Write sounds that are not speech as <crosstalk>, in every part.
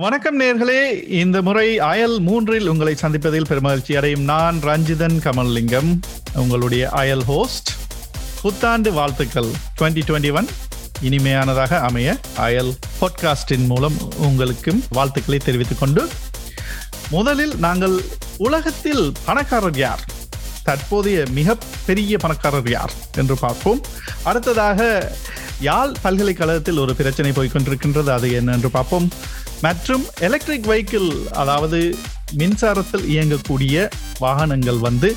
வணக்கம் நேர்களே. இந்த முறை அயல் மூன்றில் உங்களை சந்திப்பதில் பெருமகிழ்ச்சி அடையும் நான் ரஞ்சிதன் கமல்லிங்கம் உங்களுடைய அயல் ஹோஸ்ட் புத்தாண்டு வாழ்த்துக்கள் டுவெண்ட்டி டுவெண்ட்டி ஒன் இனிமையானதாக அமைய அயல் பாட்காஸ்டின் மூலம் உங்களுக்கும் வாழ்த்துக்களை தெரிவித்துக் கொண்டு முதலில் நாங்கள் உலகத்தில் பணக்காரர் யார்? தற்போதைய மிக பெரிய பணக்காரர் யார்? என்று பார்ப்போம். அடுத்ததாக யாழ் பல்கலைக்கழகத்தில் ஒரு பிரச்சனை போய்கொண்டிருக்கின்றது அது என்ன என்று பார்ப்போம். மற்றும் எலக்ட்ரிக் வெஹிக்கிள் அதாவது மின்சாரத்தில் இயங்கக்கூடிய வாகனங்கள் வந்து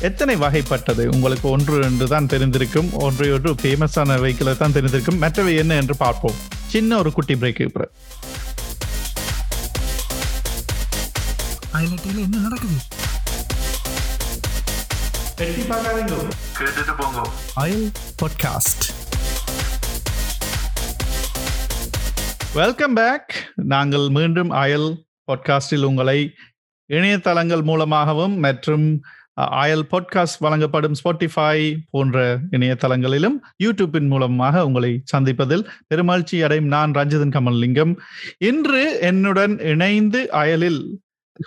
எத்தனை வகைப்பட்டது? உங்களுக்கு ஒன்று என்று தான் தெரிந்திருக்கும். ஒன்றை ஒன்று ஃபேமஸான வெஹிக்கிளை தான் தெரிந்திருக்கும். மற்றவை என்ன என்று பார்ப்போம். சின்ன ஒரு குட்டி பிரேக் ஹைலைட்டில் என்ன நடக்குது? கேட்டுட்டு போங்க. அயல் பாட்காஸ்ட் வெல்கம் பேக் நாங்கள் மீண்டும் அயல் பாட்காஸ்டில் உங்களை இணையதளங்கள் மூலமாகவும் மற்றும் அயல் பாட்காஸ்ட் வழங்கப்படும் ஸ்பாட்டிஃபை போன்ற இணையதளங்களிலும் யூடியூப்பின் மூலமாக உங்களை சந்திப்பதில் பெருமகிழ்ச்சி அடையும் நான் ரஞ்சிதன் கமல்லிங்கம். இன்று என்னுடன் இணைந்து அயலில்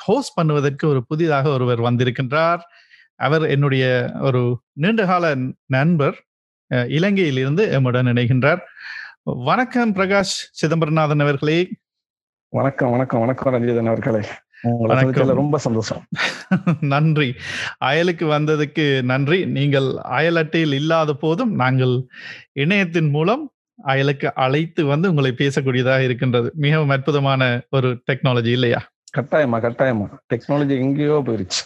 ஹோஸ்ட் பண்ணுவதற்கு ஒரு புதிதாக ஒருவர் வந்திருக்கின்றார். அவர் என்னுடைய ஒரு நீண்டகால நண்பர் இலங்கையிலிருந்து எம்முடன் இணைகின்றார். வணக்கம் பிரகாஷ் சிதம்பரநாதன் அவர்களே. வணக்கம் வணக்கம் வணக்கம் ரஞ்சிதன் அவர்களே. ரொம்ப சந்தோஷம். <laughs> நன்றி. அயலுக்கு வந்ததுக்கு நன்றி. நீங்கள் அயல் அட்டையில் இல்லாத போதும் நாங்கள் இணையத்தின் மூலம் அயலுக்கு அழைத்து வந்து உங்களை பேசக்கூடியதாக இருக்கின்றது. மிகவும் அற்புதமான ஒரு டெக்னாலஜி இல்லையா? கட்டாயமா கட்டாயமா. டெக்னாலஜி எங்கேயோ போயிருச்சு.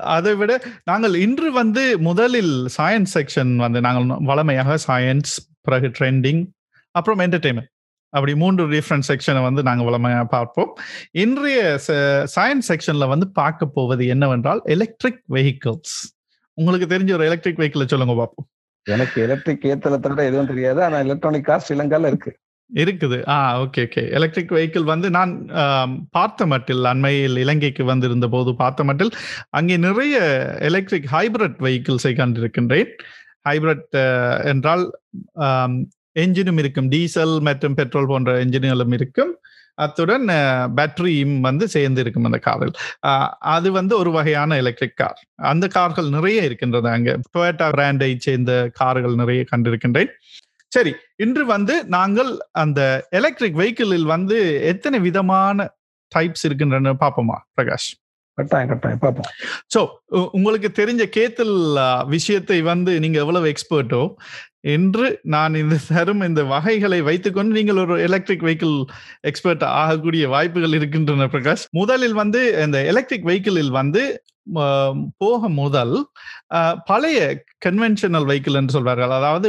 அதை விட நாங்கள் இன்று வந்து முதலில் சயின்ஸ் செக்ஷன் வந்து நாங்கள் வளமையாக சயின்ஸ் பிறகு ட்ரெண்டிங் அப்புறம் என்டர்டெயின்மெண்ட் அப்படி மூன்று டிஃப்ரெண்ட் செக்ஷனை வந்து நாங்கள் வளமையாக பார்ப்போம். இன்றைய சயின்ஸ் செக்ஷன்ல வந்து பார்க்க போவது என்னவென்றால் எலக்ட்ரிக் வெஹிக்கிள்ஸ் உங்களுக்கு தெரிஞ்ச ஒரு எலக்ட்ரிக் வெஹிக்கிளை சொல்லுங்க பார்ப்போம். எனக்கு எலக்ட்ரிக் ஏத்தல தவிர எதுவும் தெரியாது. ஆனா எலக்ட்ரானிக் கார் ஸ்ரீலங்கால இருக்கு. இருக்குது. ஆ ஓகே ஓகே எலக்ட்ரிக் வெஹிக்கிள் வந்து நான் பார்த்த மட்டில் அண்மையில் இலங்கைக்கு வந்திருந்த போது பார்த்த மட்டில் அங்கே நிறைய எலக்ட்ரிக் ஹைபிரிட் வெஹிக்கிள்ஸை கண்டிருக்கின்றேன். ஹைபிரிட் uh, என்றால் என்ஜினும் இருக்கும். டீசல் மற்றும் பெட்ரோல் போன்ற என்ஜின்களும் இருக்கும். அத்துடன் பேட்டரியும் வந்து சேர்ந்து இருக்கும் அந்த காரில் அது வந்து ஒரு வகையான எலக்ட்ரிக் கார் அந்த கார்கள் நிறைய இருக்கின்றது அங்கே. டொயட்டா பிராண்டை சேர்ந்த கார்கள் நிறைய கண்டிருக்கின்றேன். சரி இன்று வந்து நாங்கள் அந்த எலக்ட்ரிக் வெஹிக்கிளில் வந்து எத்தனை விதமான டைப்ஸ் இருக்கின்றன பார்ப்போமா பிரகாஷ்? கட்டாயம் கட்டாயம். பார்ப்போம். ஸோ உங்களுக்கு தெரிஞ்ச கேத்தல் விஷயத்தை வந்து நீங்க எவ்வளவு எக்ஸ்பர்ட்டோ என்று நான் இந்த தரும் இந்த வகைகளை வைத்துக்கொண்டு நீங்கள் ஒரு எலக்ட்ரிக் வெஹிக்கிள் எக்ஸ்பர்ட் ஆகக்கூடிய வாய்ப்புகள் இருக்கின்றன பிரகாஷ். முதலில் வந்து இந்த எலக்ட்ரிக் வெஹிக்கிளில் வந்து போக முதல் பழைய கன்வென்ஷனல் வெஹிக்கிள் என்று சொல்வார்கள். அதாவது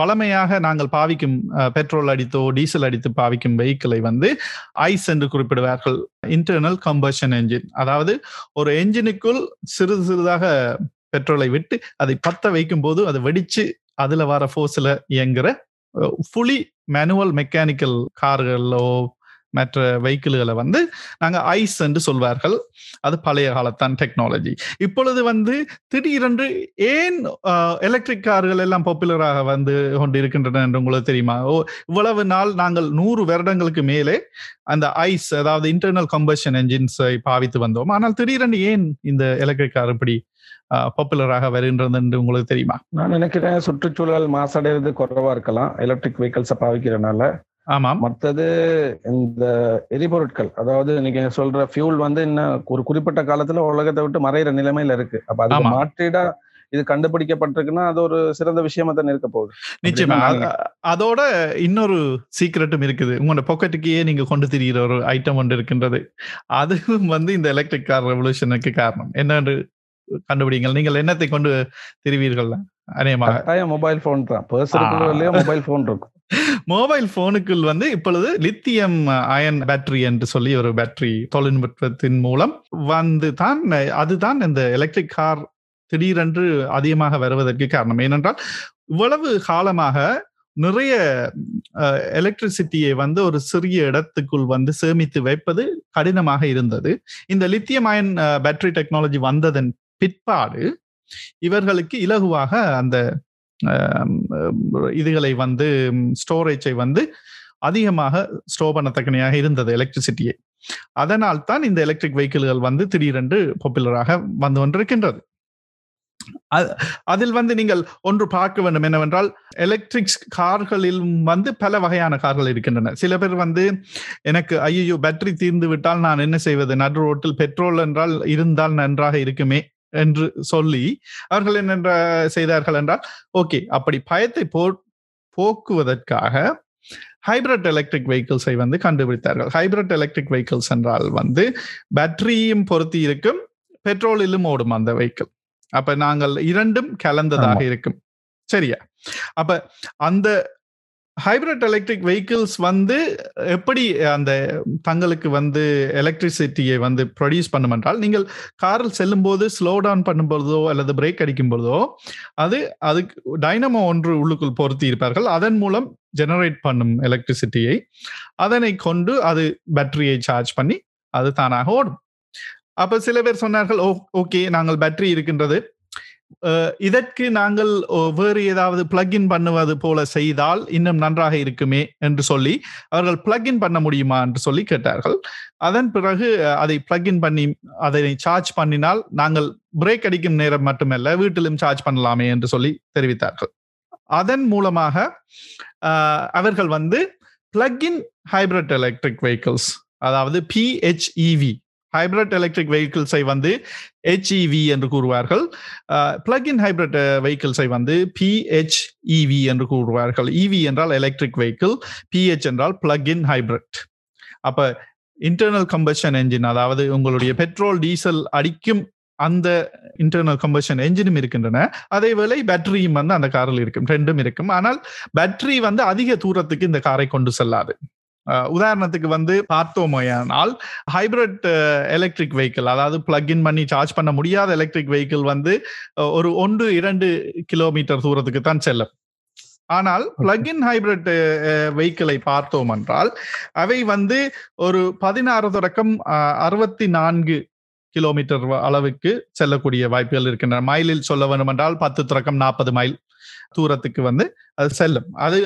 வளமையாக நாங்கள் பாவிக்கும் பெட்ரோல் அடித்தோ டீசல் அடித்து பாவிக்கும் வெஹிக்கிளை வந்து ஐஸ் என்று குறிப்பிடுவார்கள். இன்டர்னல் கம்பஷன் என்ஜின் அதாவது ஒரு என்ஜினுக்குள் சிறிது சிறிதாக பெட்ரோலை விட்டு அதை பத்த வைக்கும் போது அதை வெடிச்சு அதுல வர ஃபோர்ஸ்ல இயங்குற ஃபுல்லி மேனுவல் மெக்கானிக்கல் கார்களோ மற்ற வெஹிக்கிள்களை வந்து நாங்கள் ஐஸ் என்று சொல்வார்கள். அது பழைய காலத்தான் டெக்னாலஜி இப்பொழுது வந்து திடீரென்று ஏன் எலக்ட்ரிக் கார்கள் எல்லாம் பாப்புலராக வந்து கொண்டு இருக்கின்றன என்று உங்களுக்கு தெரியுமா? ஓ இவ்வளவு நாள் நாங்கள் நூறு வருடங்களுக்கு மேலே அந்த ஐஸ் அதாவது இன்டர்னல் கம்பஷன் என்ஜின்ஸை பாவித்து வந்தோம். ஆனால் திடீரென்று ஏன் இந்த எலக்ட்ரிக் கார் இப்படி பாப்புலராக வருகின்றது என்று உங்களுக்கு தெரியுமா? நான் நினைக்கிறேன் சுற்றுச்சூழல் மாசடைவது குறைவா இருக்கலாம். எலக்ட்ரிக் வெஹிக்கல்ஸை பாவிக்கிறனால ஆமாம். மற்றது இந்த எரிபொருட்கள் அதாவது நீங்க சொல்ற ஃபியூல் வந்து இன்னும் ஒரு குறிப்பிட்ட காலத்துல உலகத்தை விட்டு மறையிற நிலைமையில இருக்கு. அப்ப அதுக்கு மாற்றீடா இது கண்டுபிடிக்கப்பட்டிருக்குன்னா அது ஒரு சிறந்த விஷயமா தான் இருக்க போகுது. நிச்சயமா. அதோட இன்னொரு சீக்கிரட்டும் இருக்குது. உங்களோட பாக்கெட்டுக்கே நீங்க கொண்டு திரிகிற ஒரு ஐட்டம் ஒன்று இருக்கின்றது. அதுவும் வந்து இந்த எலக்ட்ரிக் கார் ரெவல்யூஷனுக்கு காரணம். என்னன்னு கண்டுபிடிங்கள். நீங்கள் என்னத்தை கொண்டு திரிவீர்கள் அநேகமாக மொபைல் போன் தான். மொபைல் போன் இருக்கும். <laughs> மொபைல் போனுக்குள் வந்து இப்பொழுது லித்தியம் அயன் பேட்டரி என்று சொல்லி ஒரு பேட்டரி தொழில்நுட்பத்தின் மூலம் வந்து தான் அதுதான் இந்த எலக்ட்ரிக் கார் திடீரென்று அதிகமாக வருவதற்கு காரணம். ஏனென்றால் இவ்வளவு காலமாக நிறைய எலக்ட்ரிசிட்டியை வந்து ஒரு சிறிய இடத்துக்குள் வந்து சேமித்து வைப்பது கடினமாக இருந்தது. இந்த லித்தியம் அயன் பேட்டரி டெக்னாலஜி வந்ததன் பிற்பாடு இவர்களுக்கு இலகுவாக அந்த இதுகளை வந்து ஸ்டோரேஜை வந்து அதிகமாக ஸ்டோர் பண்ணத்தக்கனையாக இருந்தது எலக்ட்ரிசிட்டியை அதனால் தான் இந்த எலக்ட்ரிக் வெஹிக்கிள்கள் வந்து திடீரென்று பாப்புலராக வந்து கொண்டிருக்கின்றது. அதில் வந்து நீங்கள் ஒன்று பார்க்க வேண்டும் என்னவென்றால் எலக்ட்ரிக் கார்களில் வந்து பல வகையான கார்கள் இருக்கின்றன. சில பேர் வந்து எனக்கு ஐயோ பேட்டரி தீர்ந்து விட்டால் நான் என்ன செய்வது? நடு ரோட்டில் பெட்ரோல் என்றால் இருந்தால் நன்றாக இருக்குமே. என்று சொல்லி அவர்கள் என்ன செய்தார்கள் என்றால் ஓகே அப்படி பயத்தை போ போக்குவதற்காக ஹைபிரிட் எலக்ட்ரிக் வெஹிக்கிள்ஸை வந்து கண்டுபிடித்தார்கள். ஹைபிரிட் எலக்ட்ரிக் வெஹிக்கிள்ஸ் என்றால் வந்து பேட்டரியும் பொருத்தி இருக்கும் பெட்ரோலிலும் ஓடும் அந்த வெஹிக்கிள் அப்ப நாங்கள் இரண்டும் கலந்ததாக இருக்கும். சரியா? அப்ப அந்த ஹைபிரிட் எலக்ட்ரிக் வெஹிக்கிள்ஸ் வந்து எப்படி அந்த தங்களுக்கு வந்து எலக்ட்ரிசிட்டியை வந்து ப்ரொடியூஸ் பண்ணும் என்றால் நீங்கள் காரில் செல்லும் போது ஸ்லோ டவுன் பண்ணும்பொழுதோ அல்லது பிரேக் அடிக்கும் பொழுதோ அது அதுக்கு டைனமோ ஒன்று உள்ளுக்குள் பொருத்தி இருப்பார்கள் அதன் மூலம் ஜெனரேட் பண்ணும் எலக்ட்ரிசிட்டியை அதனை கொண்டு அது பேட்டரியை சார்ஜ் பண்ணி அது தானாக ஓடும். அப்போ சில பேர் சொன்னார்கள் ஓ ஓகே நாங்கள் பேட்டரி இருக்கின்றது. இதற்கு நாங்கள் வேறு ஏதாவது பிளக்இன் பண்ணுவது போல செய்தால் இன்னும் நன்றாக இருக்குமே என்று சொல்லி அவர்கள் பிளக்இன் பண்ண முடியுமா என்று சொல்லி கேட்டார்கள். அதன் பிறகு அதை பிளக்இன் பண்ணி அதை சார்ஜ் பண்ணினால் நாங்கள் பிரேக் அடிக்கும் நேரம் மட்டுமல்ல வீட்டிலும் சார்ஜ் பண்ணலாமே என்று சொல்லி தெரிவித்தார்கள். அதன் மூலமாக அவர்கள் வந்து பிளக்இன் ஹைபிரிட் எலக்ட்ரிக் வெஹிக்கிள்ஸ் அதாவது பிஹெச்இவி ஹைபிரிட் எலக்ட்ரிக் வெஹிக்கிள்ஸை வந்து ஹெச்இவி என்று கூறுவார்கள். பிளக்இன் ஹைபிரிட் வெஹிக்கிள்ஸை வந்து பிஹெச்இவி என்று கூறுவார்கள். இவி என்றால் எலக்ட்ரிக் வெஹிக்கிள் பிஹெச் என்றால் பிளக்இன் ஹைபிரிட் அப்போ இன்டர்னல் கம்பஷன் என்ஜின் அதாவது உங்களுடைய பெட்ரோல் டீசல் அடிக்கும் அந்த இன்டர்னல் கம்பஷன் என்ஜினும் இருக்கின்றன. அதே வேளை பேட்டரியும் வந்து அந்த காரில் இருக்கும். ரெண்டும் இருக்கும். ஆனால் பேட்டரி வந்து அதிக தூரத்துக்கு இந்த காரை கொண்டு செல்லாது. உதாரணத்துக்கு வந்து பார்த்தோமையானால் ஹைபிரிட் எலக்ட்ரிக் வெஹிக்கிள் அதாவது பிளக்இன் பண்ணி சார்ஜ் பண்ண முடியாத எலக்ட்ரிக் வெஹிக்கிள் வந்து ஒரு ஒன்று இரண்டு கிலோமீட்டர் தூரத்துக்கு தான் செல்லும். ஆனால் பிளக்இன் ஹைபிரிட் வெஹிக்கிளை பார்த்தோம் என்றால் அவை வந்து ஒரு பதினாறு தொடக்கம் அறுபத்தி நான்கு கிலோமீட்டர் அளவுக்கு செல்லக்கூடிய வாய்ப்புகள் இருக்கின்றன. மைலில் சொல்ல வேண்டும் என்றால் பத்து தொடக்கம் நாற்பது மைல் தூரத்துக்கு வந்து அது செல்லும். அது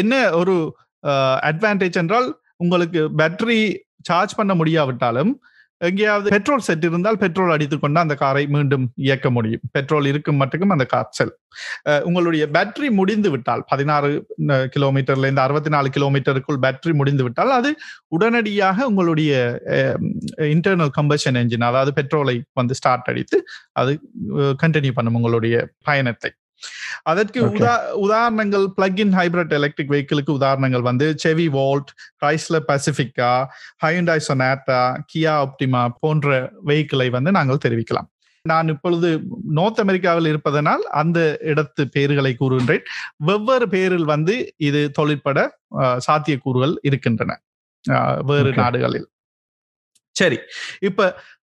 என்ன ஒரு அட்வான்டேஜ் என்றால் உங்களுக்கு பேட்டரி சார்ஜ் பண்ண முடியாவிட்டாலும் எங்கேயாவது பெட்ரோல் செட் இருந்தால் பெட்ரோல் அடித்துக்கொண்டு அந்த காரை மீண்டும் இயக்க முடியும். பெட்ரோல் இருக்கும் மட்டுக்கும் அந்த கார் செல் உங்களுடைய பேட்டரி முடிந்து விட்டால் பதினாறு கிலோமீட்டர்ல இருந்து அறுபத்தி நாலு கிலோமீட்டருக்குள் பேட்டரி முடிந்து விட்டால் அது உடனடியாக உங்களுடைய இன்டர்னல் கம்பஷன் என்ஜின் அதாவது பெட்ரோலை வந்து ஸ்டார்ட் அடித்து அது கண்டினியூ பண்ணும் உங்களுடைய பயணத்தை. அதற்கு உதா உதாரணங்கள் பிளக் இன் ஹைபிரிட் எலக்ட்ரிக் வெஹிக்கிளுக்கு உதாரணங்கள் வந்து Chevy Volt Chrysler Pacifica Hyundai Sonata Kia Optima போன்ற வெஹிக்கிளை வந்து நாங்கள் தெரிவிக்கலாம். நான் இப்பொழுது நோர்த் அமெரிக்காவில் இருப்பதனால் அந்த இடத்து பெயர்களை கூறுகின்றேன். வெவ்வேறு பெயரில் வந்து இது தொழிற்பட சாத்தியக்கூறுகள் இருக்கின்றன. வேறு நாடுகளில். சரி. இப்ப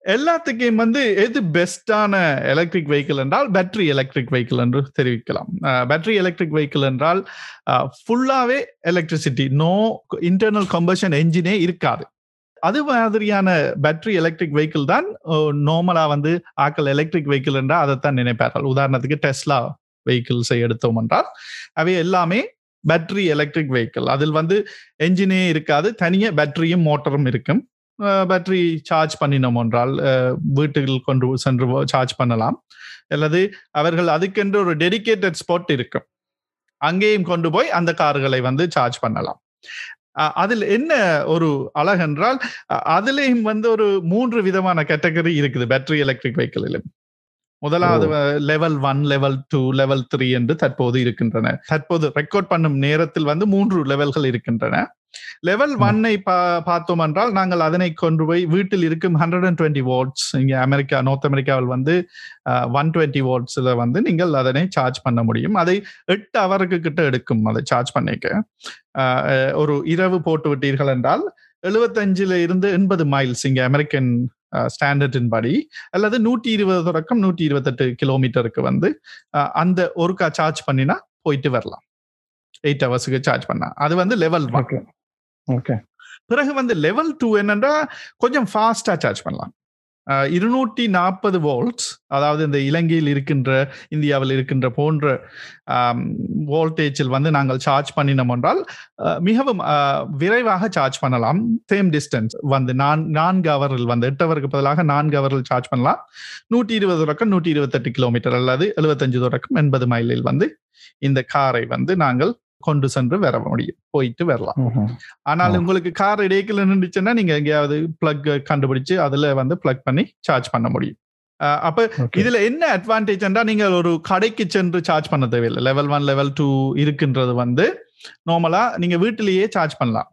எல்லாத்துக்கும் வந்து எது பெஸ்டான எலக்ட்ரிக் வெஹிக்கிள் என்றால் பேட்டரி எலக்ட்ரிக் வெஹிக்கிள் என்று தெரிவிக்கலாம். பேட்டரி எலக்ட்ரிக் வெஹிக்கிள் என்றால் ஃபுல்லாகவே எலக்ட்ரிசிட்டி நோ இன்டர்னல் கம்பஷன் என்ஜினே இருக்காது. அது மாதிரியான பேட்டரி எலக்ட்ரிக் வெஹிக்கிள் தான் நார்மலா வந்து ஆக்கள் எலக்ட்ரிக் வெஹிக்கிள் என்றால் அதைத்தான் நினைப்பார்கள். உதாரணத்துக்கு டெஸ்லா வெஹிக்கிள்ஸை எடுத்தோம் என்றால் அவை எல்லாமே பேட்டரி எலக்ட்ரிக் வெஹிக்கிள் அதில் வந்து என்ஜினே இருக்காது தனியாக பேட்டரியும் மோட்டரும் இருக்கும். பேட்டரி சார்ஜ் பண்ணினோம் என்றால் வீட்டுகள் கொண்டு சென்று சார்ஜ் பண்ணலாம். அல்லது அவர்கள் அதுக்கென்று ஒரு டெடிக்கேட்டட் ஸ்பாட் இருக்கும். அங்கேயும் கொண்டு போய் அந்த கார்களை வந்து சார்ஜ் பண்ணலாம். அதில் என்ன ஒரு அழகென்றால் அதுலேயும் வந்து ஒரு மூன்று விதமான கேட்டகரி இருக்குது பேட்டரி எலக்ட்ரிக் வெஹிக்கிளிலும் முதலாவது level one level two level three என்று தற்போது இருக்கின்றன. தற்போது ரெக்கார்ட் பண்ணும் நேரத்தில் வந்து மூன்று லெவல்கள் இருக்கின்றன. லெவல் ஒன்னை பார்த்தோம் என்றால் நாங்கள் அதனை கொண்டு போய் வீட்டில் இருக்கும் ஹண்ட்ரட் அண்ட் டுவெண்ட்டி வோல்ட்ஸ் இங்கே அமெரிக்கா நார்த் அமெரிக்காவில் வந்து ஒன் டுவெண்ட்டி வோல்ட்ஸில் வந்து நீங்கள் அதனை சார்ஜ் பண்ண முடியும். அதை எட்டு அவருக்கு கிட்ட எடுக்கும் அதை சார்ஜ் பண்ணிக்க. ஒரு இரவு போட்டு விட்டீர்கள் என்றால் எழுபத்தஞ்சுல இருந்து எண்பது மைல்ஸ் இங்கே அமெரிக்கன் ஸ்டாண்டர்டின் படி அல்லது நூற்றி இருபது தொடக்கம் நூற்றி இருபத்தெட்டு கிலோமீட்டருக்கு வந்து அந்த ஒருக்கா சார்ஜ் பண்ணினா போயிட்டு வரலாம். எயிட் ஹவர்ஸுக்கு சார்ஜ் பண்ணா. அது வந்து லெவல் ஒன் பிறகு வந்து லெவல் டூ என்னன்னா கொஞ்சம் ஃபாஸ்டா சார்ஜ் பண்ணலாம். இருநூற்றி நாற்பது வோல்ட்ஸ் அதாவது இந்த இலங்கையில் இருக்கின்ற இந்தியாவில் இருக்கின்ற போன்ற வோல்டேஜில் வந்து நாங்கள் சார்ஜ் பண்ணினோம் என்றால் மிகவும் விரைவாக சார்ஜ் பண்ணலாம். சேம் டிஸ்டன்ஸ் வந்து நான் நான்கு அவரில் வந்து எட்டு அவருக்கு பதிலாக நான்கு அவரில் சார்ஜ் பண்ணலாம். நூற்றி இருபது தொடக்கம் நூற்றி இருபத்தெட்டு கிலோமீட்டர் அல்லது எழுபத்தஞ்சு தொடக்கம் எண்பது மைலில் வந்து இந்த காரை வந்து நாங்கள் கொண்டு சென்று வர முடியும் போயிட்டு வரலாம். ஆனால் உங்களுக்கு கார் இடையில நின்றுச்சுன்னா நீங்க எங்கேயாவது பிளக் கண்டுபிடிச்சு அதுல வந்து பிளக் பண்ணி சார்ஜ் பண்ண முடியும். அப்ப இதுல என்ன அட்வான்டேஜ் என்றா நீங்க ஒரு கடைக்கு சென்று சார்ஜ் பண்ண தேவையில்லை. லெவல் ஒன் லெவல் டூ இருக்கின்றது வந்து நார்மலா நீங்க வீட்டிலேயே சார்ஜ் பண்ணலாம்.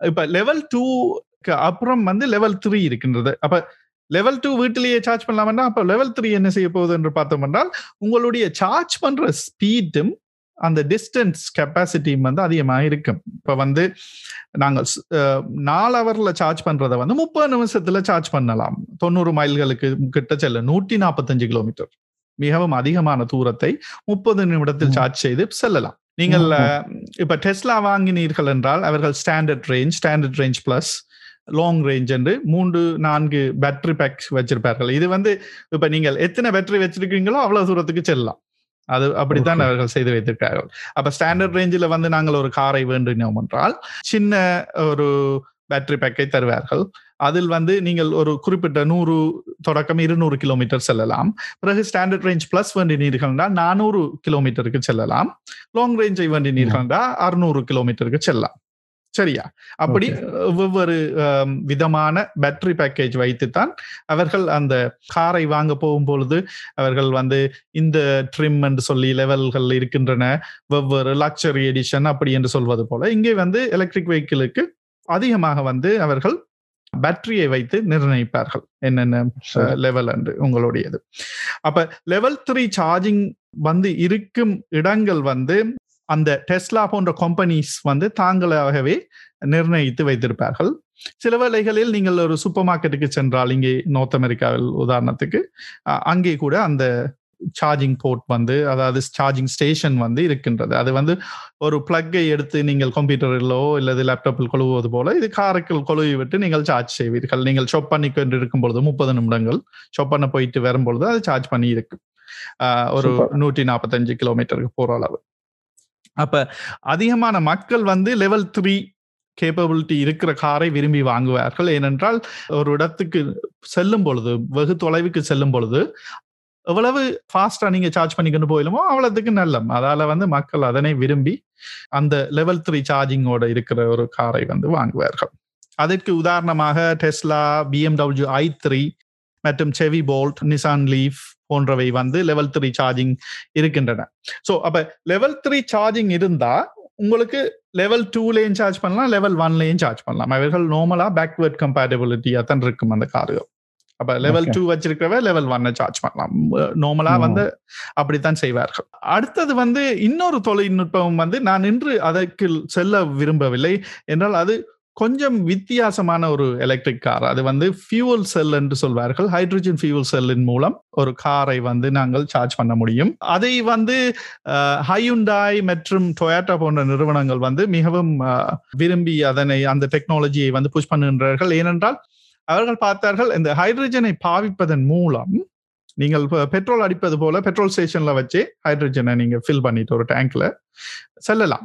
இப்ப லெவல் டூக்கு அப்புறம் வந்து லெவல் த்ரீ இருக்கின்றது. அப்ப லெவல் டூ வீட்டிலேயே சார்ஜ் பண்ணலாம்னா அப்ப லெவல் த்ரீ என்ன செய்ய போகுது என்று பார்த்தோம் என்றால் உங்களுடைய சார்ஜ் பண்ற ஸ்பீடும் அந்த டிஸ்டன்ஸ் கெப்பாசிட்டியும் வந்து அதிகமாக இருக்கும். இப்போ வந்து நாங்கள் நாலு ஹவர்ல சார்ஜ் பண்றதை வந்து முப்பது நிமிஷத்துல சார்ஜ் பண்ணலாம். தொண்ணூறு மைல்களுக்கு கிட்ட செல்ல நூற்றி நாற்பத்தஞ்சு கிலோமீட்டர் மிகவும் அதிகமான தூரத்தை முப்பது நிமிடத்தில் சார்ஜ் செய்து செல்லலாம். நீங்கள் இப்ப டெஸ்லா வாங்கினீர்கள் என்றால் அவர்கள் standard range standard range plus long range என்று மூன்று நான்கு பேட்டரி பேக் வச்சிருப்பார்கள். இது வந்து இப்ப நீங்கள் எத்தனை பேட்டரி வச்சிருக்கீங்களோ அவ்வளவு தூரத்துக்கு செல்லலாம். அது அப்படித்தான் அவர்கள் செய்து வைத்திருக்கார்கள் அப்ப ஸ்டாண்டர்ட் ரேஞ்சில் வந்து நாங்கள் ஒரு காரை வேண்டினோம் என்றால் சின்ன ஒரு பேட்டரி பேக்கை தருவார்கள். அதில் வந்து நீங்கள் ஒரு குறிப்பிட்ட நூறு தொடக்கம் இருநூறு கிலோமீட்டர் செல்லலாம். பிறகு ஸ்டாண்டர்ட் ரேஞ்ச் பிளஸ் வேண்டினீர்கள் என்றால் நானூறு கிலோமீட்டருக்கு செல்லலாம். லாங் ரேஞ்சை வேண்டினீர்கள் என்றால் அறுநூறு கிலோமீட்டருக்கு செல்லலாம். சரியா? அப்படி ஒவ்வொரு விதமான பேட்டரி பேக்கேஜ் வைத்துத்தான் அவர்கள் அந்த காரை வாங்க போகும் பொழுது அவர்கள் வந்து இந்த ட்ரிம் என்று சொல்லி லெவல்கள் இருக்கின்றன வெவ்வேறு லக்ஸரி எடிஷன் அப்படி என்று சொல்வது போல இங்கே வந்து எலக்ட்ரிக் வெஹிக்கிளுக்கு அதிகமாக வந்து அவர்கள் பேட்டரியை வைத்து நிர்ணயிப்பார்கள். என்னென்ன லெவல் என்று உங்களுடையது. அப்ப லெவல் த்ரீ சார்ஜிங் வந்து இருக்கும் இடங்கள் வந்து அந்த டெஸ்லா போன்ற கம்பெனிஸ் வந்து தாங்களாகவே நிர்ணயித்து வைத்திருப்பார்கள். சில வேளைகளில் நீங்கள் ஒரு சூப்பர் மார்க்கெட்டுக்கு சென்றால் இங்கே நார்த் அமெரிக்காவில் உதாரணத்துக்கு அங்கே கூட அந்த சார்ஜிங் போர்ட் வந்து அதாவது சார்ஜிங் ஸ்டேஷன் வந்து இருக்கின்றது. அது வந்து ஒரு பிளக்கை எடுத்து நீங்கள் கம்ப்யூட்டரிலோ இல்லது லேப்டாப்பில் கொழுவது போல இது காரைக்குள் கொழுவி விட்டு நீங்கள் சார்ஜ் செய்வீர்கள். நீங்கள் ஷாப் பண்ணி கொண்டு இருக்கும் பொழுது முப்பது நிமிடங்கள் ஷாப் பண்ண போயிட்டு வரும்பொழுது அது சார்ஜ் பண்ணி இருக்கு ஒரு நூற்றி நாற்பத்தஞ்சு கிலோமீட்டருக்கு போற அளவு. அப்ப அதிகமான மக்கள் வந்து லெவல் த்ரீ கேப்பபிலிட்டி இருக்கிற காரை விரும்பி வாங்குவார்கள். ஏனென்றால் ஒரு இடத்துக்கு செல்லும் பொழுது வெகு தொலைவுக்கு செல்லும் பொழுது எவ்வளவு ஃபாஸ்டா நீங்க சார்ஜ் பண்ணிக்கொண்டு போயிலுமோ அவ்வளவுக்கு நல்லம் அதால வந்து மக்கள் அதனை விரும்பி அந்த லெவல் த்ரீ சார்ஜிங்கோட இருக்கிற ஒரு காரை வந்து வாங்குவார்கள். அதற்கு உதாரணமாக டெஸ்லா பிஎம்டபிள்யூ ஐ த்ரீ மற்றும் செவி போல்ட் நிசான் லீஃப் போன்றவை வந்து லெவல் த்ரீ சார்ஜிங் இருக்கின்றன. ஸோ அப்ப லெவல் த்ரீ சார்ஜிங் இருந்தா உங்களுக்கு லெவல் டூலையும் சார்ஜ் பண்ணலாம் லெவல் ஒன்லையும் சார்ஜ் பண்ணலாம். அவர்கள் நார்மலா பேக்வேர்ட் கம்பேட்டபிலிட்டியா தான் இருக்கும் அந்த கார்கள் அப்ப லெவல் டூ வச்சிருக்கிறவ லெவல் ஒன்னை சார்ஜ் பண்ணலாம். நார்மலா வந்து அப்படித்தான் செய்வார்கள். அடுத்தது வந்து இன்னொரு தொழில்நுட்பம் வந்து நான் இன்று அதற்கு செல்ல விரும்பவில்லை. என்றால் அது கொஞ்சம் வித்தியாசமான ஒரு எலக்ட்ரிக் கார் அது வந்து ஃபியூவல் செல் என்று சொல்வார்கள். ஹைட்ரஜன் ஃபியூவல் செல்லின் மூலம் ஒரு காரை வந்து நாங்கள் சார்ஜ் பண்ண முடியும். அதை வந்து ஹையுண்டாய் மற்றும் டொயாட்டா போன்ற நிறுவனங்கள் வந்து மிகவும் விரும்பி அதனை அந்த டெக்னாலஜியை வந்து புஷ் பண்ணுகின்றார்கள். ஏனென்றால் அவர்கள் பார்த்தார்கள் இந்த ஹைட்ரஜனை பாவிப்பதன் மூலம் நீங்கள் பெட்ரோல் அடிப்பது போல பெட்ரோல் ஸ்டேஷன்ல வச்சு ஹைட்ரஜனை நீங்க ஃபில் பண்ணிட்டு ஒரு டேங்க்ல செல்லலாம்.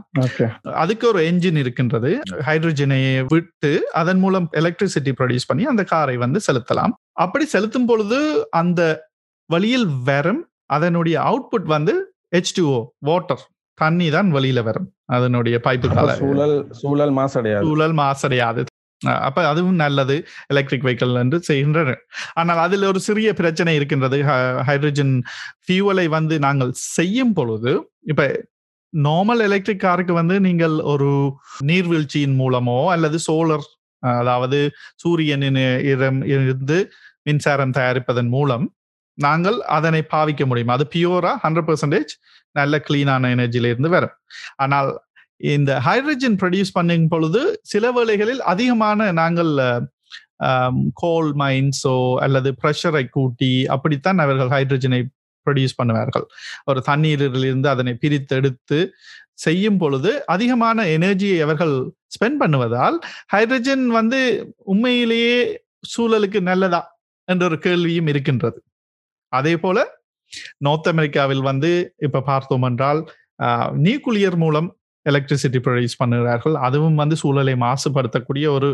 அதுக்கு ஒரு என்ஜின் இருக்கின்றது. ஹைட்ரஜனை விட்டு அதன் மூலம் எலக்ட்ரிசிட்டி ப்ரொடியூஸ் பண்ணி அந்த காரை வந்து செலுத்தலாம். அப்படி செலுத்தும் பொழுது அந்த வழியில் வரும் அதனுடைய அவுட்புட் வந்து ஹெச் டூஓ வாட்டர் தண்ணி தான் வெளியில வரும். அதனுடைய பைப்பு சூழல் சூழல் மாசடையாது. சூழல் மாசடையாது. அப்ப அதுவும் நல்லது. எலக்ட்ரிக் வெஹிக்கிள் என்று செய்கின்றனர் ஆனால் அதில் ஒரு சிறிய பிரச்சனை இருக்கின்றது. ஹைட்ரஜன் ஃபியூவலை வந்து நாங்கள் செய்யும் பொழுது இப்ப நார்மல் எலக்ட்ரிக் காருக்கு வந்து நீங்கள் ஒரு நீர்வீழ்ச்சியின் மூலமோ அல்லது சோலர் அதாவது சூரியனின் இடம் இருந்து மின்சாரம் தயாரிப்பதன் மூலம் நாங்கள் அதனை பாவிக்க முடியும். அது பியூரா ஹண்ட்ரட் பர்சன்டேஜ் நல்ல கிளீனான எனர்ஜியில இருந்து வரும். ஆனால் இந்த ஹைட்ரஜன் ப்ரொடியூஸ் பண்ணும் பொழுது சில வேளைகளில் அதிகமான நாங்கள் கோல் மைன்ஸோ அல்லது ப்ரெஷரை கூட்டி அப்படித்தான் அவர்கள் ஹைட்ரஜனை ப்ரொடியூஸ் பண்ணுவார்கள். ஒரு தண்ணீரிலிருந்து அதனை பிரித்தெடுத்து செய்யும் பொழுது அதிகமான எனர்ஜியை அவர்கள் ஸ்பெண்ட் பண்ணுவதால் ஹைட்ரஜன் வந்து உண்மையிலேயே சூழலுக்கு நல்லதா என்ற ஒரு கேள்வியும் இருக்கின்றது. அதே போல நார்த் அமெரிக்காவில் வந்து இப்ப பார்த்தோம் என்றால் நியூக்ளியர் மூலம் எலக்ட்ரிசிட்டி ப்ரொடியூஸ் பண்ணுகிறார்கள். அதுவும் வந்து சூழலை மாசுபடுத்தக்கூடிய ஒரு